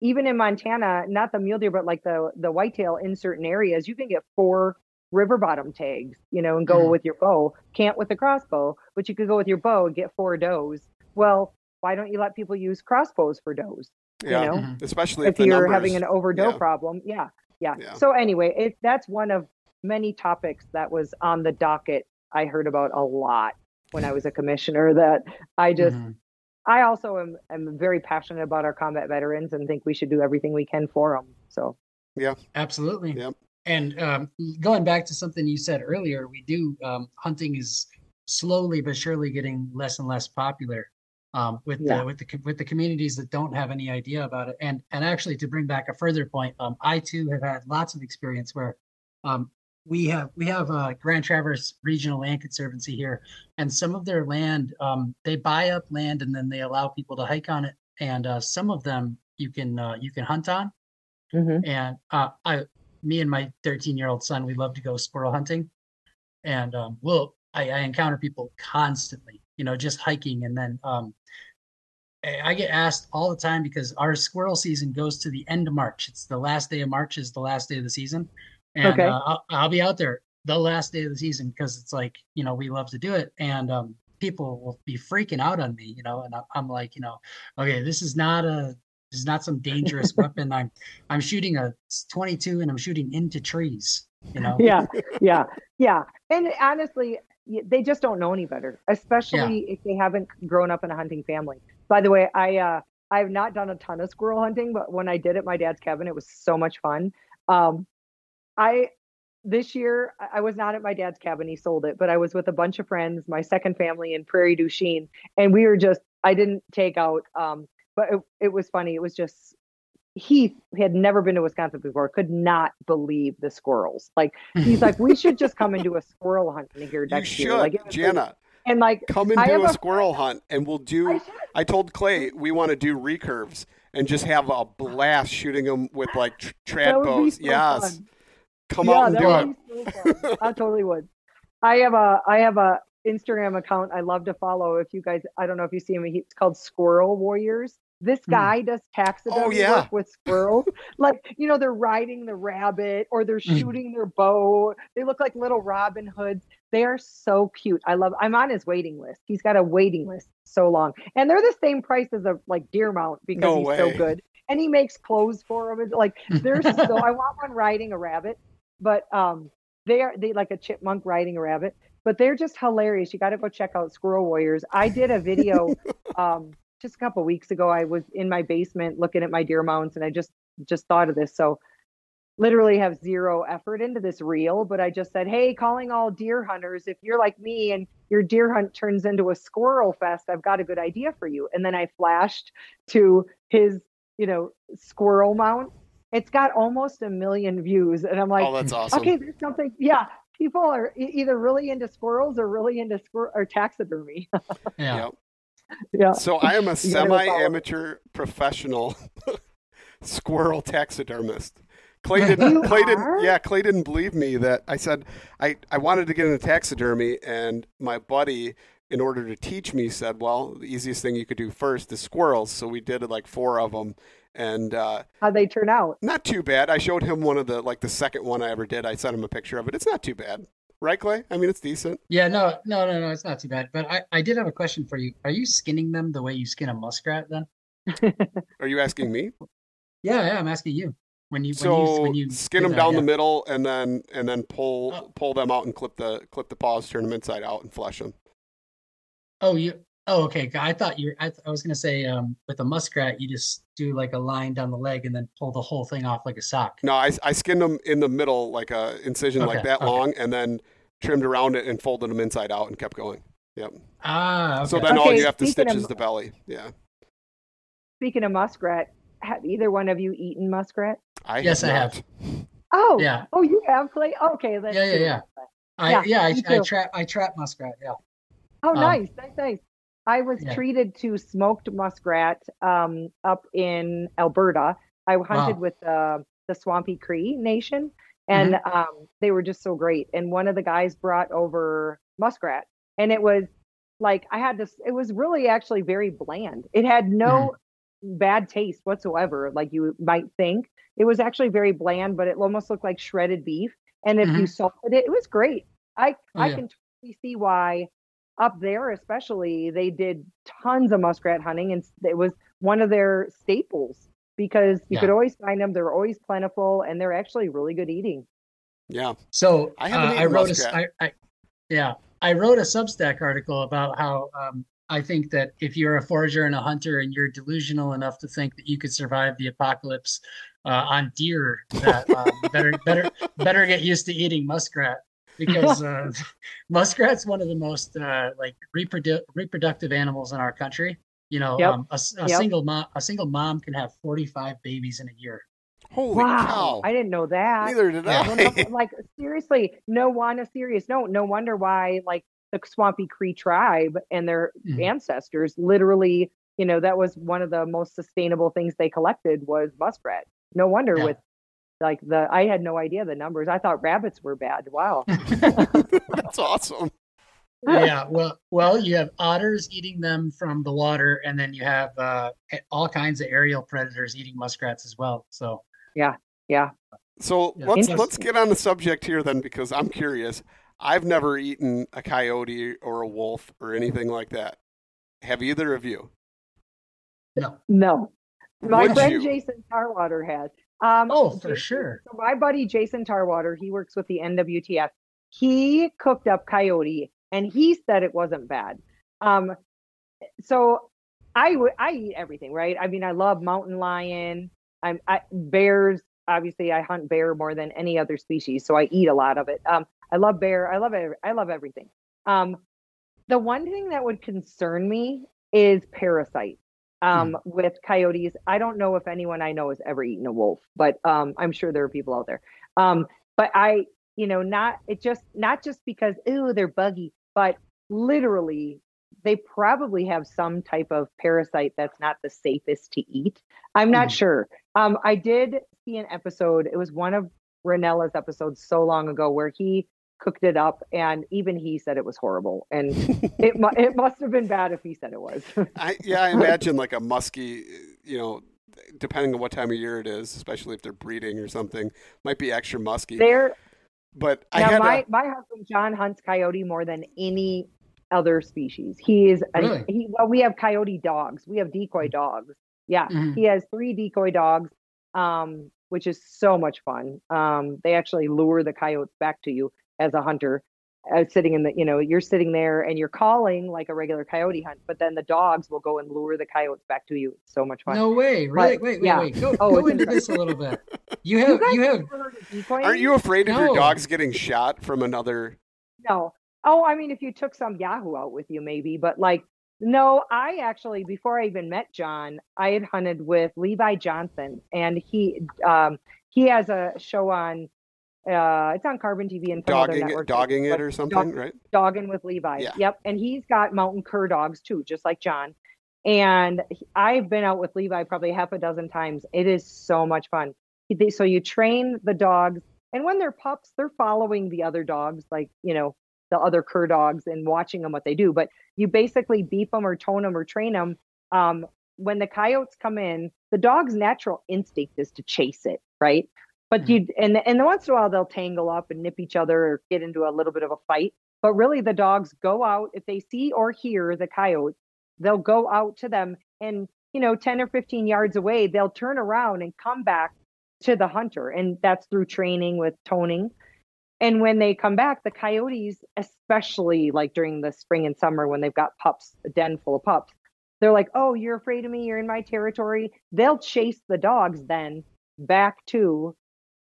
even in Montana, not the mule deer, but like the the whitetail in certain areas, you can get four river bottom tags, you know, and go Mhm. with your bow. Can't with a crossbow, but you could go with your bow and get four does. Well, why don't you let people use crossbows for does? yeah You know, Mhm. especially if, if you're numbers, having an overdose yeah. problem. Yeah, yeah. Yeah. So anyway, it that's one of many topics that was on the docket. I heard about a lot when I was a commissioner. That I just, Mhm. I also am, am very passionate about our combat veterans and think we should do everything we can for them. So yeah, Absolutely. Yep. And um, going back to something you said earlier, we do um, hunting is slowly but surely getting less and less popular um, with Yeah. the with the with the communities that don't have any idea about it. And and actually, to bring back a further point, um, I too have had lots of experience where um, we have we have a Grand Traverse Regional Land Conservancy here, and some of their land um, they buy up land and then they allow people to hike on it, and uh, some of them you can uh, you can hunt on. And uh, I, me and my 13 year old son, we love to go squirrel hunting, and um, we'll I, I encounter people constantly, you know, just hiking, and then um, I get asked all the time because our squirrel season goes to the end of March. It's the last day of March is the last day of the season, and Okay. uh, I'll, I'll be out there the last day of the season because it's like you know we love to do it, and um, people will be freaking out on me, you know, and I'm like, you know, okay, this is not a this is not some dangerous weapon. I'm I'm shooting a 22 and I'm shooting into trees. You know. yeah, yeah, yeah. And honestly, they just don't know any better, especially if they haven't grown up in a hunting family. By the way, I uh, I have not done a ton of squirrel hunting, but when I did at my dad's cabin, it was so much fun. Um, I this year I I was not at my dad's cabin; he sold it, but I was with a bunch of friends, my second family in Prairie du Chien, and we were just. I didn't take out, um, but it, it was funny. It was just Heath had never been to Wisconsin before, could not believe the squirrels. Like he's like, we should just come and do a squirrel hunt in here You next should, year. Like, was like- and like Come and I do a a- squirrel hunt, and we'll do. should. I told Clay we want to do recurves and just have a blast shooting them with like tr- trad That would be bows. so yes, fun. come yeah, out and do it. so. I totally would. I have a I have a Instagram account I love to follow. If you guys, I don't know if you see him. It's called Squirrel Warriors. This Hmm. guy does taxidermy Oh, yeah. work with squirrels. like you know, they're riding the rabbit or they're Hmm. shooting their bow. They look like little Robin Hoods. They are so cute. I love. I'm on his waiting list. He's got a waiting list so long, and they're the same price as a like deer mount because No he's way. so good. And he makes clothes for them. Like they're so. I want one riding a rabbit, but um, they are they like a chipmunk riding a rabbit, but they're just hilarious. You got to go check out Squirrel Warriors. I did a video um just a couple weeks ago. I was in my basement looking at my deer mounts, and I just just thought of this. So literally have zero effort into this reel, but I just said, Hey, calling all deer hunters, if you're like me and your deer hunt turns into a squirrel fest, I've got a good idea for you. And then I flashed to his, you know, squirrel mount. It's got almost a million views. And I'm like, oh, that's awesome. okay, there's something. Yeah. People are either really into squirrels or really into squirrel or taxidermy. Yeah. Yeah. So I am a You gotta go follow. semi-amateur professional squirrel taxidermist. Clay didn't. Clay didn't. Yeah, Clay didn't believe me that I said I I wanted to get into taxidermy, and my buddy, in order to teach me, said, "Well, the easiest thing you could do first is squirrels." So we did like four of them, and uh, How'd they turn out? not too bad. I showed him one of the like the second one I ever did. I sent him a picture of it. It's not too bad, right, Clay? I mean, it's decent. Yeah, no, no, no, no, it's not too bad. But I, I did have a question for you. Are you skinning them the way you skin a muskrat then? Are you asking me? Yeah, yeah, I'm asking you. When you when so you when you skin them that, down yeah. the middle and then and then pull Oh. pull them out and clip the clip the paws, turn them inside out and flush them. Oh, you Oh, okay. I thought you I, th- I was going to say um with a muskrat you just do like a line down the leg and then pull the whole thing off like a sock. No, I, I skinned them in the middle like a incision like that okay. long, and then trimmed around it and folded them inside out and kept going. Yep. Ah, okay. So then all you have to stitch of- is the belly. Yeah. Speaking of muskrat, have either one of you eaten muskrat? I Yes, I not. have. Oh, Yeah. Oh, you have Clay? Okay, that's Yeah, yeah, cool. yeah. I Yeah, yeah, I, I trap I trap muskrat, yeah. Oh, Um, nice, nice, nice. I was Yeah. treated to smoked muskrat um, up in Alberta. I hunted Wow. with uh, the Swampy Cree Nation, and Mm-hmm. um, they were just so great. And one of the guys brought over muskrat, and it was like I had this. It was really actually very bland. It had no Mm-hmm. bad taste whatsoever, like you might think. It was actually very bland, but it almost looked like shredded beef. And if you salted it, it was great. I Mm-hmm. Oh, I yeah. can totally see why up there, especially, they did tons of muskrat hunting, and it was one of their staples because you Yeah. could always find them. They're always plentiful, and they're actually really good eating. Yeah. So I uh, I wrote a s- muskrat. I, I yeah I wrote a Substack article about how um, I think that if you're a forager and a hunter and you're delusional enough to think that you could survive the apocalypse uh, on deer, that um, better better better get used to eating muskrat because uh, muskrat's one of the most uh, like reprodu- reproductive animals in our country. You know, Yep. um, a, s- a Yep. single mom a single mom can have 45 babies in a year. Holy wow, cow. I didn't know that. Neither did Yeah. No, no, I. like seriously, no one a serious. No, no wonder why like the Swampy Cree tribe and their Mhm. ancestors literally, you know, that was one of the most sustainable things they collected was muskrat. No wonder Yeah. with like the I had no idea the numbers. I thought rabbits were bad. Wow. That's awesome. Yeah well well you have otters eating them from the water and then you have uh, all kinds of aerial predators eating muskrats as well so Yeah. Yeah. So Yeah. let's let's get on the subject here then because I'm curious. I've never eaten a coyote or a wolf or anything like that. Have either of you? no No. My Would friend you? Jason Tarwater has. Um, Oh, for Jason- sure. So my buddy Jason Tarwater, he works with the NWTF. He cooked up coyote, and he said it wasn't bad. Um, so I would I eat everything, right? I mean, I love mountain lion. I'm I, bears. Obviously, I hunt bear more than any other species, so I eat a lot of it. Um, I love bear. I love it. I love everything. Um, the one thing that would concern me is parasite. Um, with coyotes, I don't know if anyone I know has ever eaten a wolf, but um, I'm sure there are people out there. Um, but I, you know, not it just not just because ooh they're buggy, but literally they probably have some type of parasite that's not the safest to eat. I'm not Mhm. sure. Um, I did see an episode. It was one of Rinella's episodes so long ago where he cooked it up, and even he said it was horrible, and it mu- it must have been bad if he said it was. I yeah, I imagine like a musky, you know, depending on what time of year it is, especially if they're breeding or something, might be extra musky. there but I now had my a, my husband John hunts coyote more than any other species. He is a, Really? he well we have coyote dogs. We have decoy dogs. Yeah, Mhm. he has three decoy dogs, um, which is so much fun. Um, they actually lure the coyotes back to you as a hunter. Uh, sitting in the you know you're sitting there and you're calling like a regular coyote hunt but then the dogs will go and lure the coyotes back to you it's so much fun No way! Really? But, wait, wait, yeah. wait. Go, Oh, go it's into this a little bit. You have you you have ever heard of decoying? Aren't you afraid of your dogs getting shot from another? no oh i mean if you took some yahoo out with you maybe but like no i actually before i even met john i had hunted with levi johnson and he um he has a show on uh it's on carbon tv and some other Dogging it, dogging it or something, dog- right? dogging with Levi. Yeah. Yep. And he's got mountain cur dogs too, just like John. And I've been out with Levi probably half a dozen times. It is so much fun. So you train the dogs, and when they're pups, they're following the other dogs, like, you know, the other cur dogs and watching them what they do. But you basically beep them or tone them or train them. Um, when the coyotes come in, the dog's natural instinct is to chase it, right? But mm-hmm. you and and then once in a while they'll tangle up and nip each other or get into a little bit of a fight. But really, the dogs go out if they see or hear the coyotes, they'll go out to them, and you know, ten or fifteen yards away, they'll turn around and come back to the hunter, and that's through training with toning. And when they come back, the coyotes, especially like during the spring and summer when they've got pups, a den full of pups, they're like, "Oh, you're afraid of me? You're in my territory." They'll chase the dogs then back to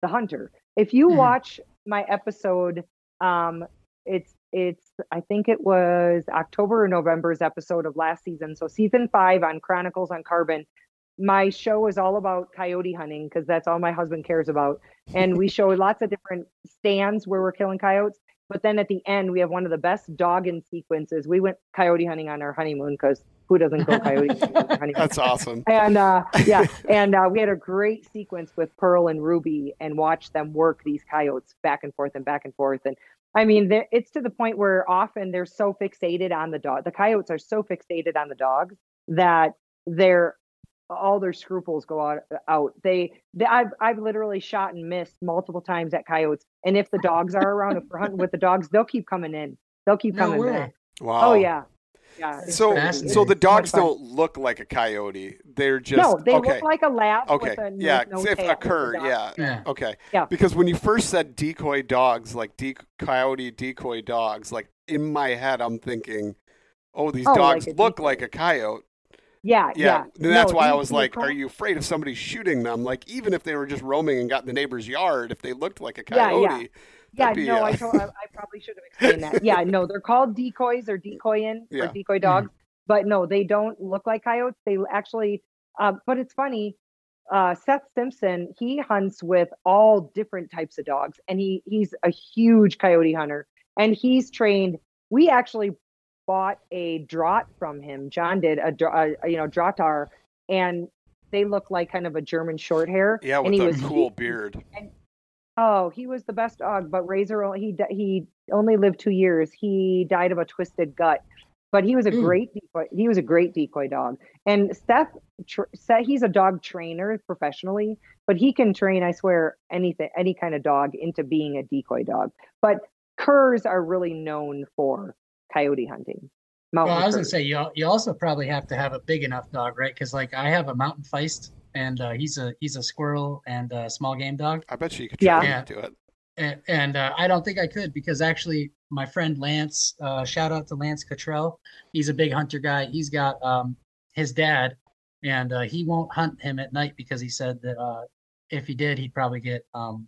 the hunter. If you Mhm. watch my episode, um, it's it's I think it was October or November's episode of last season. So season five on Chronicles on Carbon. My show is all about coyote hunting because that's all my husband cares about. And we show lots of different stands where we're killing coyotes. But then at the end, we have one of the best dogging sequences. We went coyote hunting on our honeymoon because who doesn't go coyote hunting on their honeymoon? That's awesome. and uh yeah and uh we had a great sequence with pearl and ruby and watched them work these coyotes back and forth and back and forth and i mean it's to the point where often they're so fixated on the dog the coyotes are so fixated on the dogs that they're all their scruples go out, out. They, they I've I've literally shot and missed multiple times at coyotes. And if the dogs are around, if we're hunting with the dogs, they'll keep coming in. They'll keep No coming way. back. Oh, wow. Oh yeah. Yeah. So, so the dogs don't look like a coyote. They're just no, they okay. look like a lab okay. with a yeah, no if tail. a cur, yeah. Yeah. Okay. Yeah. Because when you first said decoy dogs, like de- coyote decoy dogs, like in my head, I'm thinking, oh, these Oh, dogs like look decoy. like a coyote. Yeah, Yeah. yeah. That's No, why I was like, are you afraid of somebody shooting them? Like, even if they were just roaming and got in the neighbor's yard, if they looked like a coyote, yeah. Yeah, that'd be, no, uh, I, told, I, I probably should have explained that. Yeah, no, they're called decoys or decoyin Yeah. or decoy dogs, but no, they don't look like coyotes. They actually, uh, but it's funny. Uh, Seth Simpson, he hunts with all different types of dogs, and he he's a huge coyote hunter, and he's trained. We actually bought a draught from him. John did a, dra- a you know Drahthaar, and they look like kind of a German short hair. yeah, and with he a was cool he- beard. Oh, he was the best dog, but Razor only he he only lived two years. He died of a twisted gut, but he was a Ooh. great decoy. He was a great decoy dog. And Seth, tr- Seth, he's a dog trainer professionally, but he can train, I swear, anything, any kind of dog into being a decoy dog. But curs are really known for coyote hunting. Well, I was gonna say you you also probably have to have a big enough dog, right? Because like I have a mountain feist, and uh, he's a he's a squirrel and a small game dog, I bet you could Yeah. try Yeah. to do it. and, and uh, I don't think I could because actually my friend Lance, uh, shout out to Lance Cottrell, he's a big hunter guy. He's got um, his dad, and uh, he won't hunt him at night because he said that uh, if he did, he'd probably get um,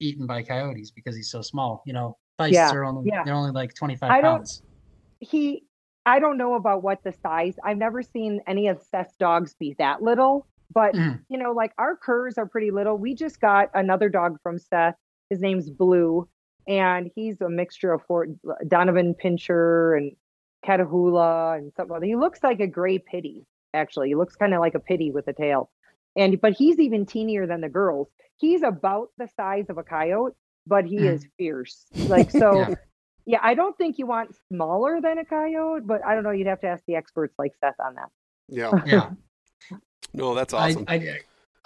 eaten by coyotes because he's so small. You know, feists Yeah, are only yeah. they're only like twenty five I five don't- pounds. He I don't know about what the size. I've never seen any of Seth's dogs be that little, but Mhm. you know, like our curs are pretty little. We just got another dog from Seth. His name's Blue, and he's a mixture of Fort Doberman Pinscher and Catahoula and something. He looks like a gray pitty. Actually, he looks kind of like a pitty with a tail, and but he's even teenier than the girls. He's about the size of a coyote, but he Mhm. is fierce. Like so. Yeah. Yeah, I don't think you want smaller than a coyote, but I don't know. You'd have to ask the experts like Seth on that. Yeah. Yeah. No, that's awesome. I, I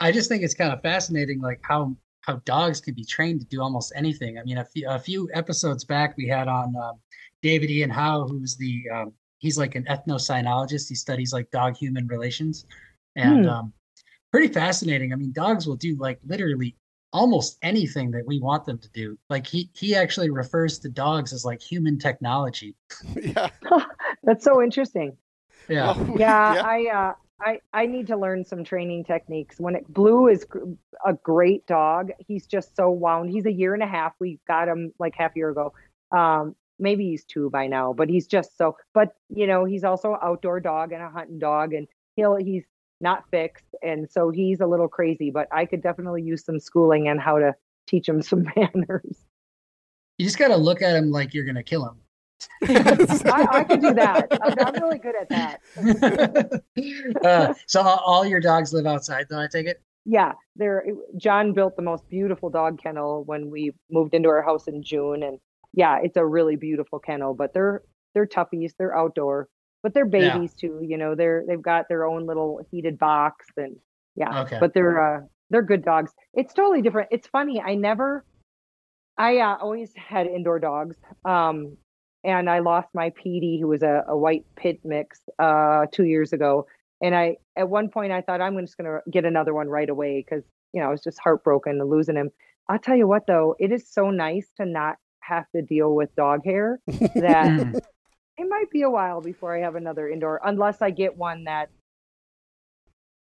I just think it's kind of fascinating, like how how dogs can be trained to do almost anything. I mean, a few, a few episodes back, we had on um, David Ian Howe, who's the um, he's like an ethnocynologist. He studies like dog human relations, and Hmm. um, pretty fascinating. I mean, dogs will do like literally almost anything that we want them to do. Like he he actually refers to dogs as like human technology. yeah. That's so interesting. Yeah. Oh, Yeah, I uh, I I need to learn some training techniques. When it, Blue is gr- a great dog, he's just so wound. He's a year and a half. We got him like half a year ago. Um, maybe he's two by now, but he's just so. But you know, he's also an outdoor dog and a hunting dog, and he'll he's not fixed, and so he's a little crazy. But I could definitely use some schooling and how to teach him some manners. You just got to look at him like you're gonna kill him. I, I could do that. I'm, I'm really good at that. uh, so all, all your dogs live outside, though. I take it. yeah there john built the most beautiful dog kennel when we moved into our house in june and yeah it's a really beautiful kennel but they're they're toughies they're outdoor but they're Yeah. babies too you know they're they've got their own little heated box and yeah Okay. but they're uh they're good dogs it's totally different it's funny i never i uh, always had indoor dogs um and i lost my PD who was a, a white pit mix uh two years ago and I, at one point, I thought I'm just going to get another one right away because, you know, I was just heartbroken and losing him. I'll tell you what, though, it is so nice to not have to deal with dog hair that Mm. It might be a while before I have another indoor, unless I get one that,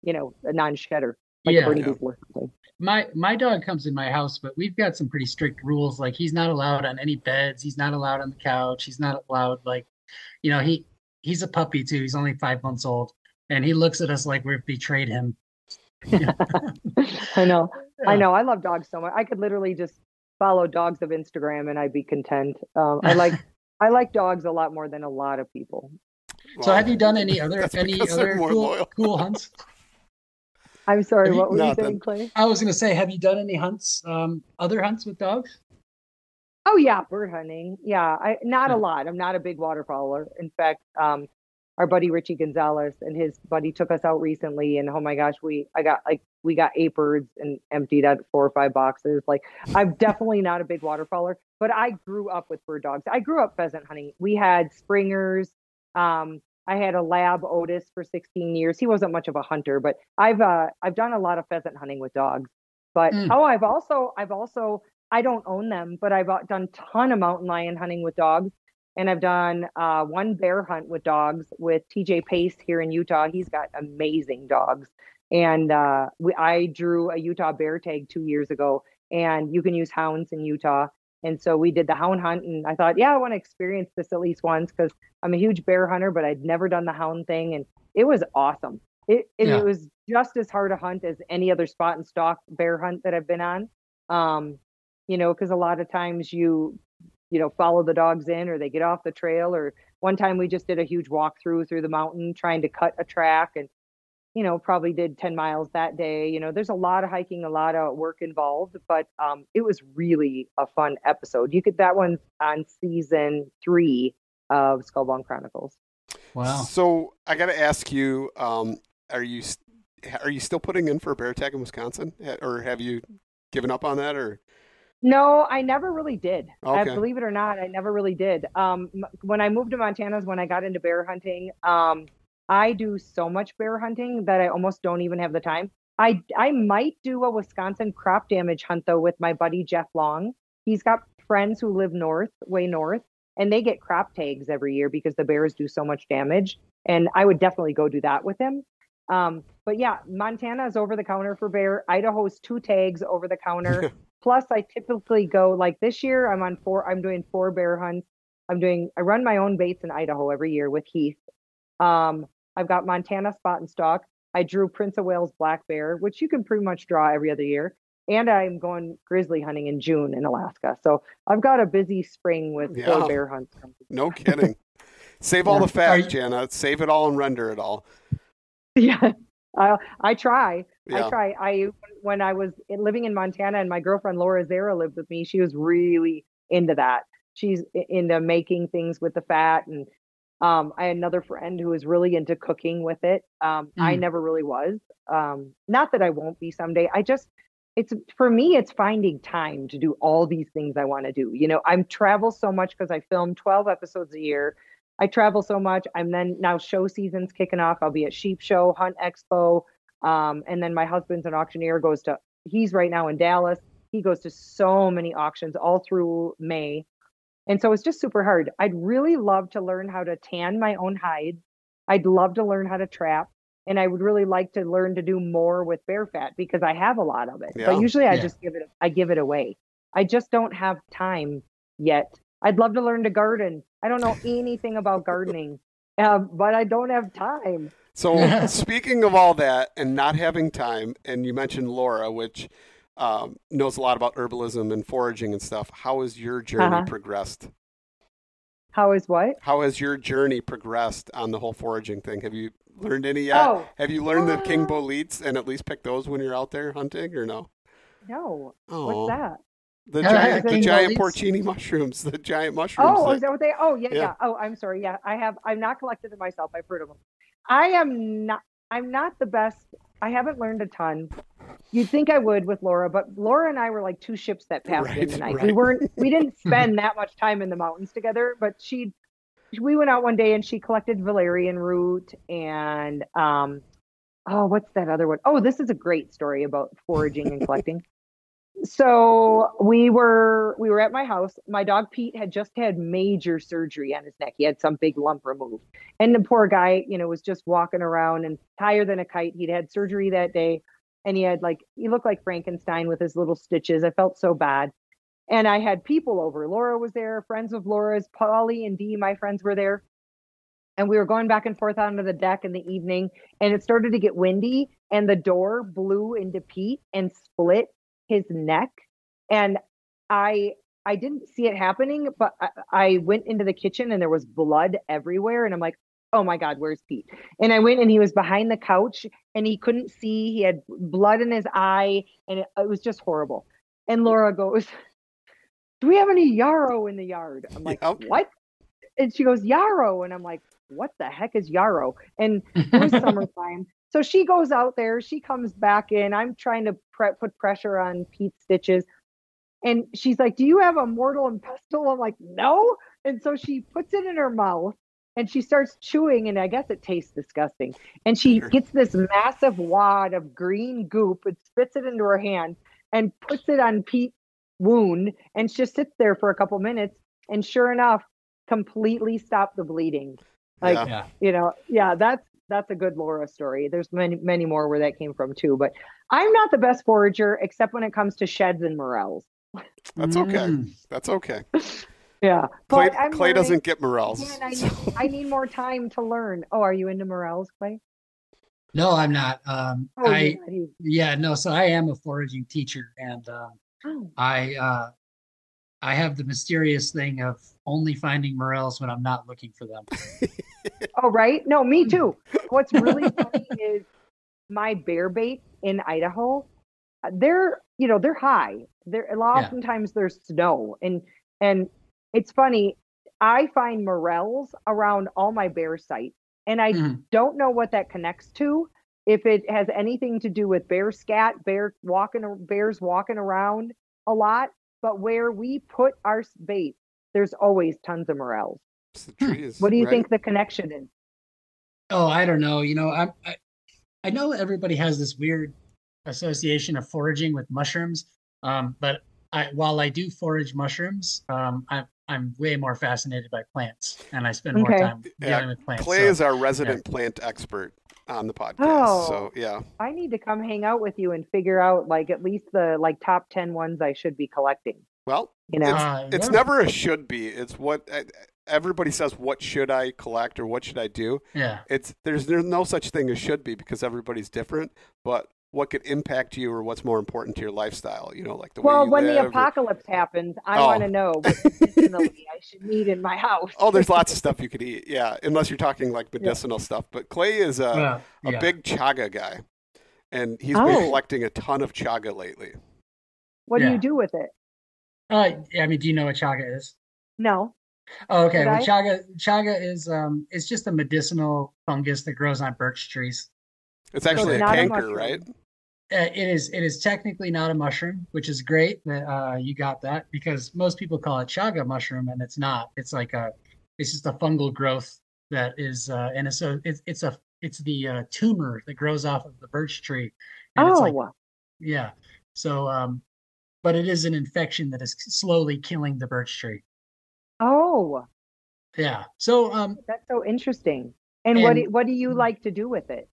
you know, a non shedder, like Yeah. a Bernie Yeah. Doodle or something. my my dog comes in my house, but we've got some pretty strict rules. Like he's not allowed on any beds. He's not allowed on the couch. He's not allowed like, you know, he he's a puppy too. He's only five months old, and he looks at us like we've betrayed him. I know. I know. I love dogs so much. I could literally just follow dogs of Instagram and I'd be content. Um, I like. I like dogs a lot more than a lot of people. So have you done any other any other cool loyal. cool hunts? I'm sorry. Have you- What were you saying, Clay? I was gonna say, have you done any hunts, um, other hunts with dogs? Oh yeah, bird hunting. Yeah, I not Yeah. a lot. I'm not a big waterfowler. In fact, um, our buddy Richie Gonzalez and his buddy took us out recently, and oh my gosh, we I got like we got eight birds and emptied out four or five boxes. Like I'm definitely not a big waterfowler, but I grew up with bird dogs. I grew up pheasant hunting. We had springers. Um, I had a lab Otis for 16 years. He wasn't much of a hunter, but I've uh, I've done a lot of pheasant hunting with dogs. But Mm. oh, I've also I've also I don't own them, but I've uh, done ton of mountain lion hunting with dogs, and I've done uh, one bear hunt with dogs with TJ Pace here in Utah. He's got amazing dogs, and uh, we, I drew a Utah bear tag two years ago, and you can use hounds in Utah. And so we did the hound hunt, and I thought, yeah, I want to experience this at least once because I'm a huge bear hunter, but I'd never done the hound thing, and it was awesome. It it, Yeah. it was just as hard a hunt as any other spot and stalk bear hunt that I've been on. Um, you know, because a lot of times you you know follow the dogs in or they get off the trail or one time we just did a huge walkthrough through the mountain trying to cut a track and you know probably did 10 miles that day you know there's a lot of hiking a lot of work involved but um it was really a fun episode you could that one's on season three of skullbound chronicles Wow. So I got to ask you, um, are you are you still putting in for a bear tag in Wisconsin, or have you given up on that? Or No, I never really did. I believe it or not, I never really did. Um, m- when I moved to Montana is when I got into bear hunting. Um, I do so much bear hunting that I almost don't even have the time. I I might do a Wisconsin crop damage hunt though with my buddy Jeff Long. He's got friends who live north, way north, and they get crop tags every year because the bears do so much damage. And I would definitely go do that with him. Um, but yeah, Montana is over the counter for bear. Idaho's two tags over the counter. Plus, I typically go like this year. I'm on four. I'm doing four bear hunts. I'm doing. I run my own baits in Idaho every year with Heath. Um, I've got Montana spot and stock. I drew Prince of Wales black bear, which you can pretty much draw every other year. And I'm going grizzly hunting in June in Alaska. So I've got a busy spring with Yeah. four bear hunts. no kidding. Save all Yeah. the fat, you- Jana. Save it all and render it all. Yeah, I I try. Yeah. I try. I when I was living in Montana and my girlfriend Laura Zara lived with me, she was really into that. She's into making things with the fat, and um, I had another friend who was really into cooking with it. Um, I Mm. never really was. Um, not that I won't be someday. I just it's for me it's finding time to do all these things I want to do. You know, I'm travel so much because I film 12 episodes a year. I travel so much. I'm then now show season's kicking off. I'll be at Sheep Show, Hunt Expo, um, and then my husband's an auctioneer. Goes to he's right now in Dallas. he goes to so many auctions all through May. And so it's just super hard. I'd really love to learn how to tan my own hide. I'd love to learn how to trap. And I would really like to learn to do more with bear fat because I have a lot of it. Yeah. But usually I Yeah. just give it I give it away. I just don't have time yet. I'd love to learn to garden. I don't know anything about gardening, um, but I don't have time. So speaking of all that and not having time, and you mentioned Laura, which um, knows a lot about herbalism and foraging and stuff. How has your journey Uh-huh. progressed? How is what? How has your journey progressed on the whole foraging thing? Have you learned any yet? Oh. Have you learned the king Uh. boletes and at least pick those when you're out there hunting or no? No. Oh, What's that? The giant, the giant porcini mushrooms, the giant mushrooms. Oh, that- is that what they? Oh, yeah, Yeah. yeah, Oh, I'm sorry. Yeah, I have. I'm not collected them myself. I've heard of them. I am not. I'm not the best. I haven't learned a ton. You'd think I would with Laura, but Laura and I were like two ships that passed in the night. We weren't. We didn't spend that much time in the mountains together. But she, we went out one day and she collected valerian root and um, oh, what's that other one? Oh, this is a great story about foraging and collecting. so we were we were at my house my dog pete had just had major surgery on his neck he had some big lump removed and the poor guy you know was just walking around and higher than a kite he'd had surgery that day and he had like he looked like frankenstein with his little stitches. I felt so bad. And i had people over. Laura was there friends of laura's. Polly and dee my friends were there. And we were going back and forth onto the deck in the evening and it started to get windy and the door blew into pete and split his neck. And i i didn't see it happening but I, I went into the kitchen and there was blood everywhere and i'm like oh my god where's pete and i went and he was behind the couch and he couldn't see he had blood in his eye and it, it was just horrible and laura goes do we have any yarrow in the yard i'm like Yep. what and she goes yarrow and i'm like what the heck is yarrow and it was summertime. So she goes out there, she comes back in. I'm trying to pre- put pressure on Pete's stitches. And she's like, Do you have a mortal and pestle? I'm like, No. And so she puts it in her mouth and she starts chewing, and I guess it tastes disgusting. And she Sure. gets this massive wad of green goop and spits it into her hand and puts it on Pete's wound and just sits there for a couple minutes. And sure enough, completely stopped the bleeding. Like, Yeah. yeah. you know yeah that's that's a good laura story there's many many more where that came from too but i'm not the best forager except when it comes to sheds and morels That's okay. Mm. That's okay. yeah Clay, but I'm Clay learning- doesn't get morels. Again, I, so- need, I need more time to learn oh are you into morels clay No, I'm not. Um, oh I you're not. He's- yeah, no. So I am a foraging teacher, and um, oh, I uh, I have the mysterious thing of only finding morels when I'm not looking for them. oh right no me too what's really funny is my bear bait in idaho uh, they're you know they're high they're a lot oftentimes there's snow and and it's funny i find morels around all my bear sites and i Mhm. don't know what that connects to if it has anything to do with bear scat bear walking bears walking around a lot but where we put our s- bait there's always tons of morels It's trees, what do you right? think the connection is Oh, I don't know. You know, I'm, I I know everybody has this weird association of foraging with mushrooms, um, but I, while I do forage mushrooms, um, I'm I'm way more fascinated by plants, and I spend more Okay. time Yeah, dealing with plants. Clay so- is our resident plant expert on the podcast. Oh. So yeah, I need to come hang out with you and figure out like at least the like top 10 ones I should be collecting. well, You know? Uh, it's yeah. never a should be. It's what everybody says. What should I collect or what should I do? yeah. It's there's there's no such thing as should be because everybody's different. But what could impact you or what's more important to your lifestyle? You know, like the way well, you when live. the or- apocalypse happens, I Oh. want to know what medicinally I should need in my house. Oh, there's lots of stuff you could eat. Yeah, unless you're talking like medicinal stuff. But Clay is a Well, a big chaga guy, and he's Oh. been collecting a ton of chaga lately. what do you do with it? Uh, I mean, do you know what chaga is? No. Oh, okay. Did Well, I? chaga chaga is um, it's just a medicinal fungus that grows on birch trees. It's actually it's a not a canker, right? Uh, it is it is technically not a mushroom, which is great that uh, you got that because most people call it chaga mushroom and it's not. It's like a it's just a fungal growth that is uh, and it's a it's it's a it's the uh, tumor that grows off of the birch tree. And Oh, it's like yeah. So um, but it is an infection that is slowly killing the birch tree. Oh, Yeah. So um that's so interesting. And, what do, what do you like to do with it?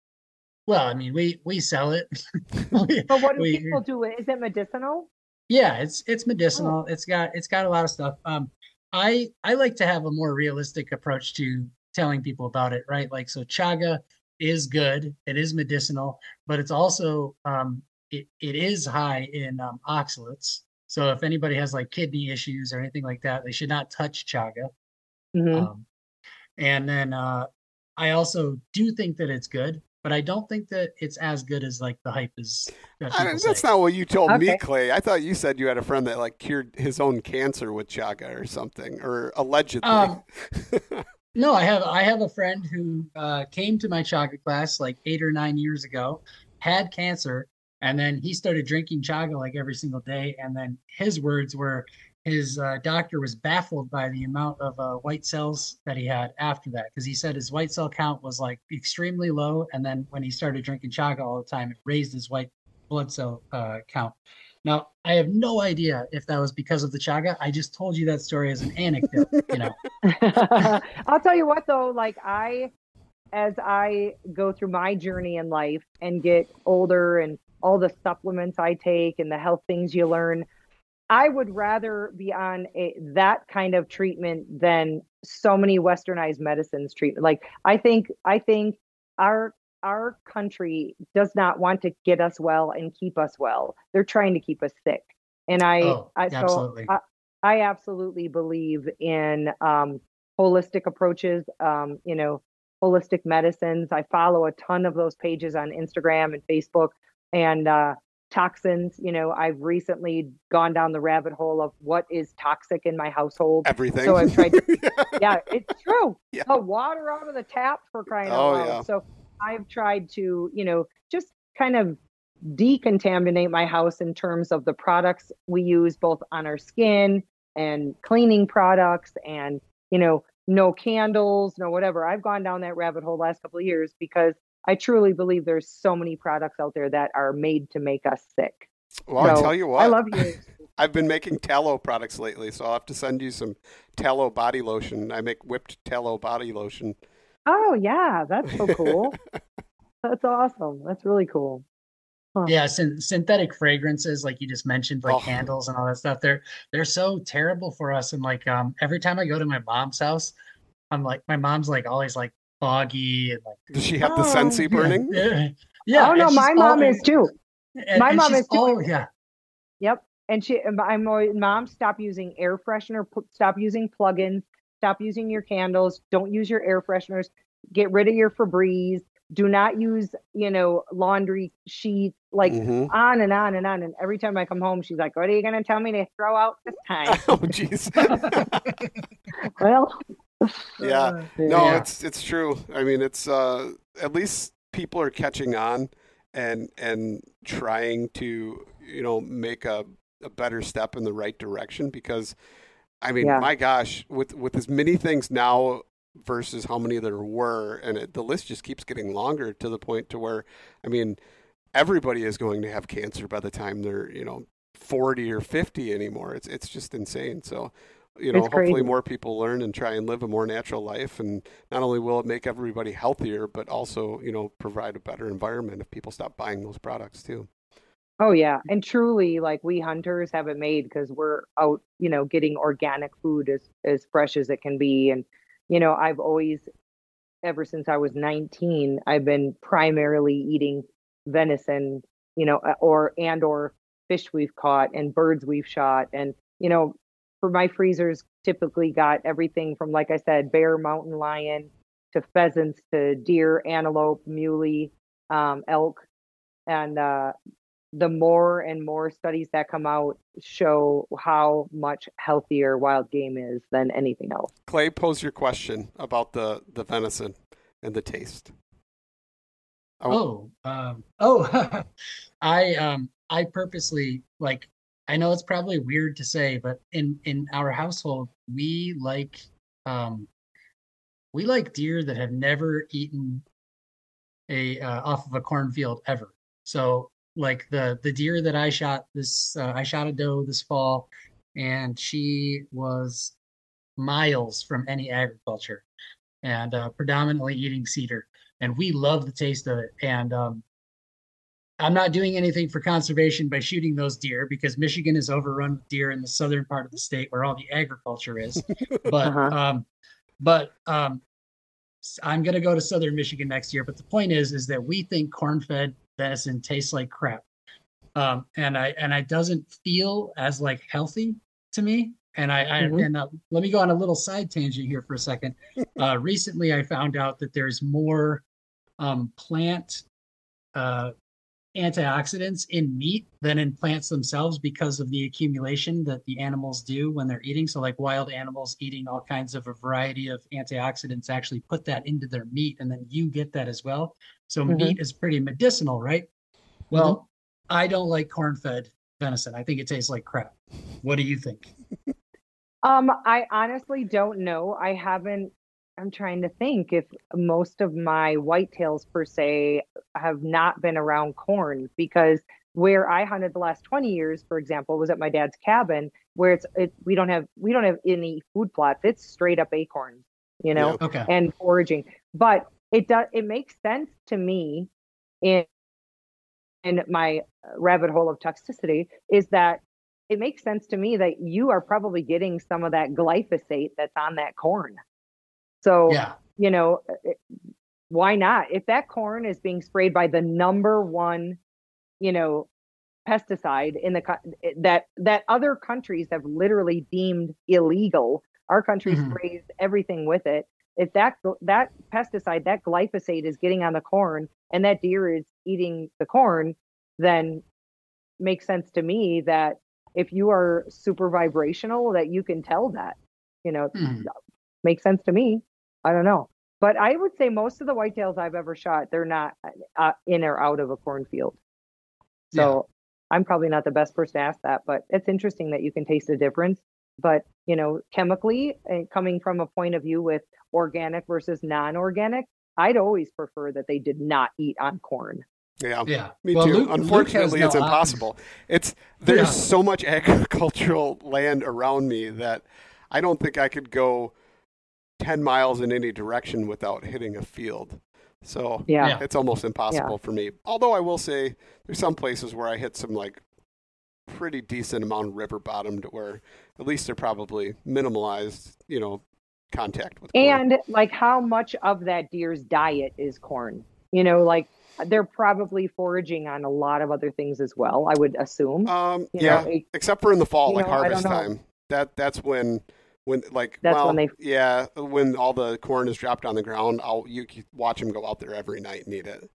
Well, I mean we we sell it. We- But what do we- people do? Is it medicinal? Yeah, it's it's medicinal. It's got it's got a lot of stuff. Um, I I like to have a more realistic approach to telling people about it, right? Like so, chaga is good. It is medicinal, but it's also um, it it is high in um, oxalates. So if anybody has like kidney issues or anything like that, they should not touch chaga. Mhm. Um, and then uh, I also do think that it's good, but I don't think that it's as good as like the hype is. I, people that's say. not what you told me, Clay. I thought you said you had a friend that like cured his own cancer with chaga or something, or allegedly. Um, No, I have I have a friend who uh, came to my chaga class like eight or nine years ago, had cancer, and then he started drinking chaga like every single day. And then his words were, his uh, doctor was baffled by the amount of uh, white cells that he had after that, because he said his white cell count was like extremely low, and then when he started drinking chaga all the time, it raised his white blood cell uh, count. Now, I have no idea if that was because of the chaga. I just told you that story as an anecdote, you know. I'll tell you what though, like I as I go through my journey in life and get older and all the supplements I take and the health things you learn, I would rather be on a that kind of treatment than so many westernized medicines treatment. Like I think I think our our country does not want to get us well and keep us well. They're trying to keep us sick. And I, Oh, I so absolutely. I, I absolutely believe in um, holistic approaches, um, you know, holistic medicines. I follow a ton of those pages on Instagram and Facebook and uh, toxins. You know, I've recently gone down the rabbit hole of what is toxic in my household. Everything. So I've tried to, yeah, it's true. Yeah. The water out of the tap for crying out Oh, loud. yeah. So I've tried to, you know, just kind of decontaminate my house in terms of the products we use both on our skin and cleaning products and, you know, no candles, no whatever. I've gone down that rabbit hole last couple of years because I truly believe there's so many products out there that are made to make us sick. well, I So, tell you what, I love you. I've been making tallow products lately, so I'll have to send you some tallow body lotion. I make whipped tallow body lotion. Oh yeah, that's so cool. that's awesome. That's really cool. Yeah, syn- synthetic fragrances, like you just mentioned, like Oh. candles and all that stuff. They're they're so terrible for us. And like um, every time I go to my mom's house, I'm like, my mom's like always like foggy and like. Does she have the Oh, Scentsy burning? Yeah, yeah. oh no, and she's my mom always- is too. and- my and mom is too. al- yeah, Yep. And she, my mom, stop using air freshener. Stop using plugins. Stop using your candles. Don't use your air fresheners. Get rid of your Febreze. Do not use, you know, laundry sheets. Like Mhm. on and on and on. And every time I come home, she's like, "What are you going to tell me to throw out this time?" Oh, jeez. well, yeah. No, Yeah. it's it's true. I mean, it's uh, at least people are catching on and and trying to you know make a, a better step in the right direction because I mean, Yeah. my gosh, with with as many things now versus how many there were, and it, the list just keeps getting longer to the point to where I mean, everybody is going to have cancer by the time they're you know forty or fifty anymore. It's it's just insane. So. You know, It's hopefully crazy. more people learn and try and live a more natural life, and not only will it make everybody healthier, but also you know provide a better environment if people stop buying those products too. Oh yeah, and truly, like we hunters have it made because we're out, you know, getting organic food as as fresh as it can be. And you know, I've always, ever since I was 19, I've been primarily eating venison, you know, or and or fish we've caught and birds we've shot. And you know, for my freezers, typically got everything from, like I said, bear, mountain lion, to pheasants, to deer, antelope, muley, um, elk, and uh, the more and more studies that come out show how much healthier wild game is than anything else. Clay, pose your question about the the venison and the taste. Oh, um, oh, I um, I purposely like. I know it's probably weird to say, but in in our household, we like um, we like deer that have never eaten a uh, off of a cornfield ever. So like the the deer that I shot this, uh, I shot a doe this fall, and she was miles from any agriculture, and uh, predominantly eating cedar, and we love the taste of it. And um, I'm not doing anything for conservation by shooting those deer because Michigan is overrun with deer in the southern part of the state where all the agriculture is. but Uh-huh. um, but um, s- I'm gonna go to southern Michigan next year. But the point is, is that we think corn-fed venison tastes like crap, um, and I and it doesn't feel as like healthy to me. And I, I Mhm. and uh, let me go on a little side tangent here for a second. Uh, recently, I found out that there's more um, plant uh, antioxidants in meat than in plants themselves because of the accumulation that the animals do when they're eating. So, like wild animals eating all kinds of a variety of antioxidants actually put that into their meat, and then you get that as well. So, Mhm. meat is pretty medicinal, right? Well, I don't like corn fed venison. I think it tastes like crap. What do you think? Um, I honestly don't know. I haven't. I'm trying to think if most of my whitetails per se have not been around corn because where I hunted the last 20 years, for example, was at my dad's cabin where it's it we don't have we don't have any food plots. It's straight up acorns, you know, Okay. and foraging. But it does it makes sense to me in in my rabbit hole of toxicity is that it makes sense to me that you are probably getting some of that glyphosate that's on that corn. So, Yeah. you know, why not? If that corn is being sprayed by the number one, you know, pesticide in the that that other countries have literally deemed illegal, our country Mhm. sprays everything with it. If that that pesticide, that glyphosate is getting on the corn and that deer is eating the corn, then makes sense to me that if you are super vibrational that you can tell that you know Hmm. makes sense to me i don't know but i would say most of the whitetails i've ever shot they're not uh, in or out of a cornfield so i'm probably not the best person to ask that but it's interesting that you can taste the difference but you know chemically coming from a point of view with organic versus non-organic i'd always prefer that they did not eat on corn Yeah. Yeah. Me Well, too. Luke- Luke Unfortunately, no it's op- impossible. It's there's Yeah. so much agricultural land around me that I don't think I could go ten miles in any direction without hitting a field. So yeah, Yeah. it's almost impossible for me. Although I will say there's some places where I hit some like pretty decent amount of river bottom to where at least they're probably minimalized, you know, contact with corn. and like how much of that deer's diet is corn you know like they're probably foraging on a lot of other things as well i would assume um you yeah, know, it- except for in the fall, like know, harvest time. That that's when when like That's well, when they- yeah when all the corn is dropped on the ground. I'll you can watch them go out there every night and eat it.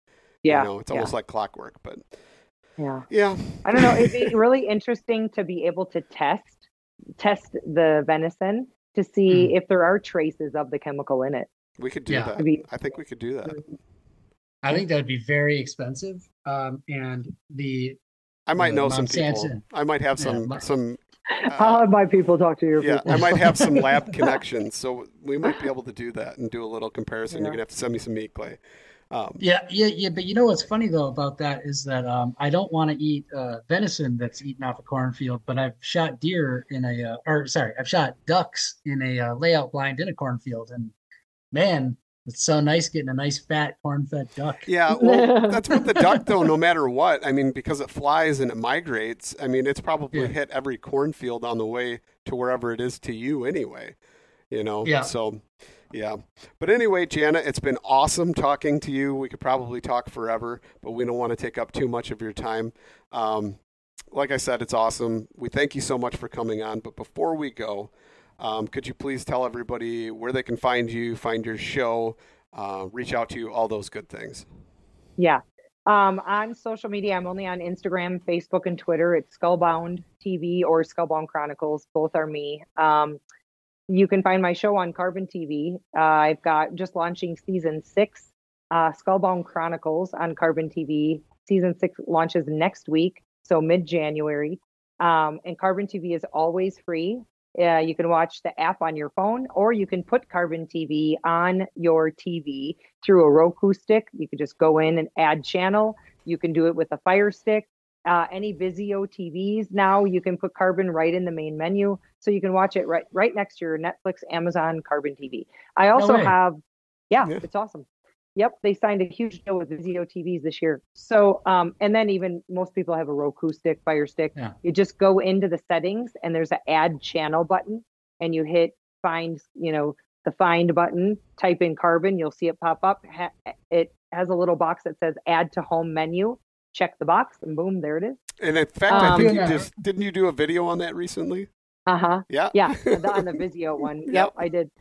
yeah you know, it's yeah, almost like clockwork. But yeah yeah, i don't know it'd be really interesting to be able to test test the venison to see Hmm. if there are traces of the chemical in it we could do Yeah. that. Be- I think we could do that. I think that would be very expensive. Um, and the I might The know some people. Monsanto. I might have Yeah, some some. I'll Uh, have my people talk to your yeah, people I might have some lab connections, so we might be able to do that and do a little comparison. Yeah. You're gonna have to send me some meat, Clay. Um, yeah, yeah, yeah. But you know what's funny though about that is that um, I don't want to eat uh, venison that's eaten off a cornfield, but I've shot deer in a, uh, or sorry, I've shot ducks in a uh, layout blind in a cornfield, and man, it's so nice getting a nice fat corn-fed duck. Yeah, well, that's with the duck, though. No matter what, I mean, because it flies and it migrates. I mean, it's probably Yeah. hit every cornfield on the way to wherever it is to you, anyway. You know. Yeah. So, yeah. But anyway, Jana, it's been awesome talking to you. We could probably talk forever, but we don't want to take up too much of your time. Um, like I said, it's awesome. We thank you so much for coming on. But before we go, um, could you please tell everybody where they can find you, find your show, uh, reach out to you, all those good things? Yeah. Um, on social media, I'm only on Instagram, Facebook, and Twitter. It's Skullbound TV or Skullbound Chronicles. Both are me. Um, you can find my show on Carbon TV. Uh, I've got just launching season six, uh, Skullbound Chronicles on Carbon TV. Season six launches next week, so mid January. Um, and Carbon TV is always free. Uh, you can watch the app on your phone, or you can put Carbon TV on your TV through a Roku stick. You can just go in and add channel, You can do it with a Fire Stick. Uh, any Vizio TVs now, you can put Carbon right in the main menu, so you can watch it right right next to your Netflix, Amazon, Carbon TV. I also way. have, yeah, Yeah. it's awesome. Yep, they signed a huge deal with Vizio TVs this year. So, um, and then even most people have a Roku stick, Fire Stick. Yeah. You just go into the settings and there's an add channel button, and you hit find, you know, the find button, type in carbon, you'll see it pop up. It has a little box that says add to home menu. Check the box, and boom, there it is. And in fact, I Um, think you Yeah. just didn't you do a video on that recently? Uh huh. Yeah. Yeah, the- on the Vizio one. Yep, Yep. I did.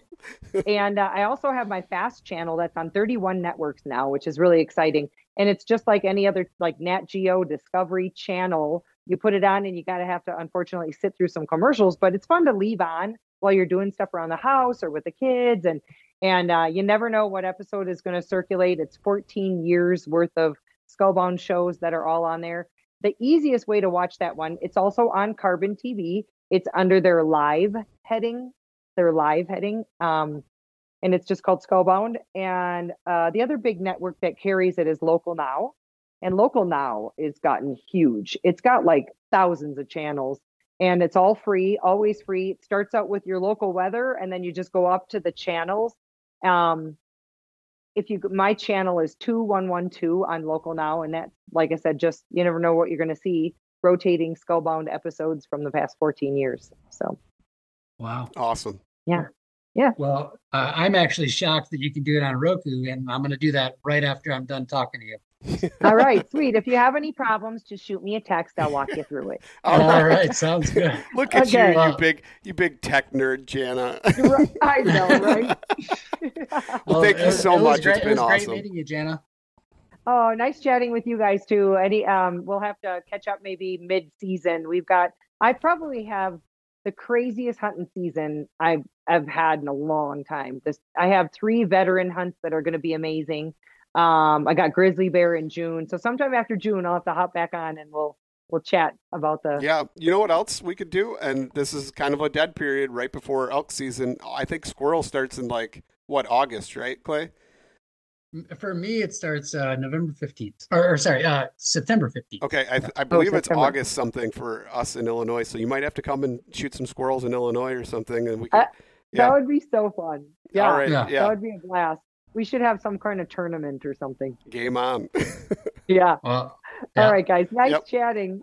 And uh, I also have my fast channel that's on 31 networks now, which is really exciting. And it's just like any other like Nat Geo Discovery channel. You put it on and you got to have to unfortunately sit through some commercials, but it's fun to leave on while you're doing stuff around the house or with the kids and and uh, you never know what episode is going to circulate. It's 14 years worth of Skullbound shows that are all on there. The easiest way to watch that one, it's also on Carbon TV. It's under their live heading, their live heading. Um, and it's just called Skullbound. And uh, the other big network that carries it is Local Now. And Local Now has gotten huge. It's got like thousands of channels and it's all free, always free. It starts out with your local weather and then you just go up to the channels. Um, if you my channel is 2112 on local now and that's like i said just you never know what you're going to see rotating skullbound episodes from the past 14 years so Wow. Awesome. Yeah. Yeah. Well, uh, I'm actually shocked that you can do it on Roku, and I'm going to do that right after I'm done talking to you. all right sweet if you have any problems just shoot me a text i'll walk you through it All All right. right, sounds good. Look at Okay. you, you big, you big tech nerd, Jana. I know right Well, thank you it was- so it was much. It's Great, been it was awesome. great meeting you, Jana. Oh, nice chatting with you guys too. Any um we'll have to catch up maybe mid-season. We've got I probably have the craziest hunting season I've I've had in a long time. This I have three veteran hunts that are going to be amazing. Um I got grizzly bear in June. So sometime after June I'll have to hop back on and we'll we'll chat about the Yeah, you know what else we could do? And this is kind of a dead period right before elk season. I think squirrel starts in like what August, right, Clay? M- For me, it starts uh, November 15th, or, or sorry, uh, September 15th. Okay, I, I believe it's September. August something for us in Illinois. So you might have to come and shoot some squirrels in Illinois or something, and we can. Uh, yeah. That would be so fun. Yeah. All right. Yeah. Yeah. That would be a blast. We should have some kind of tournament or something. Game on. Yeah. Well, yeah. All right, guys. Nice Yep. chatting.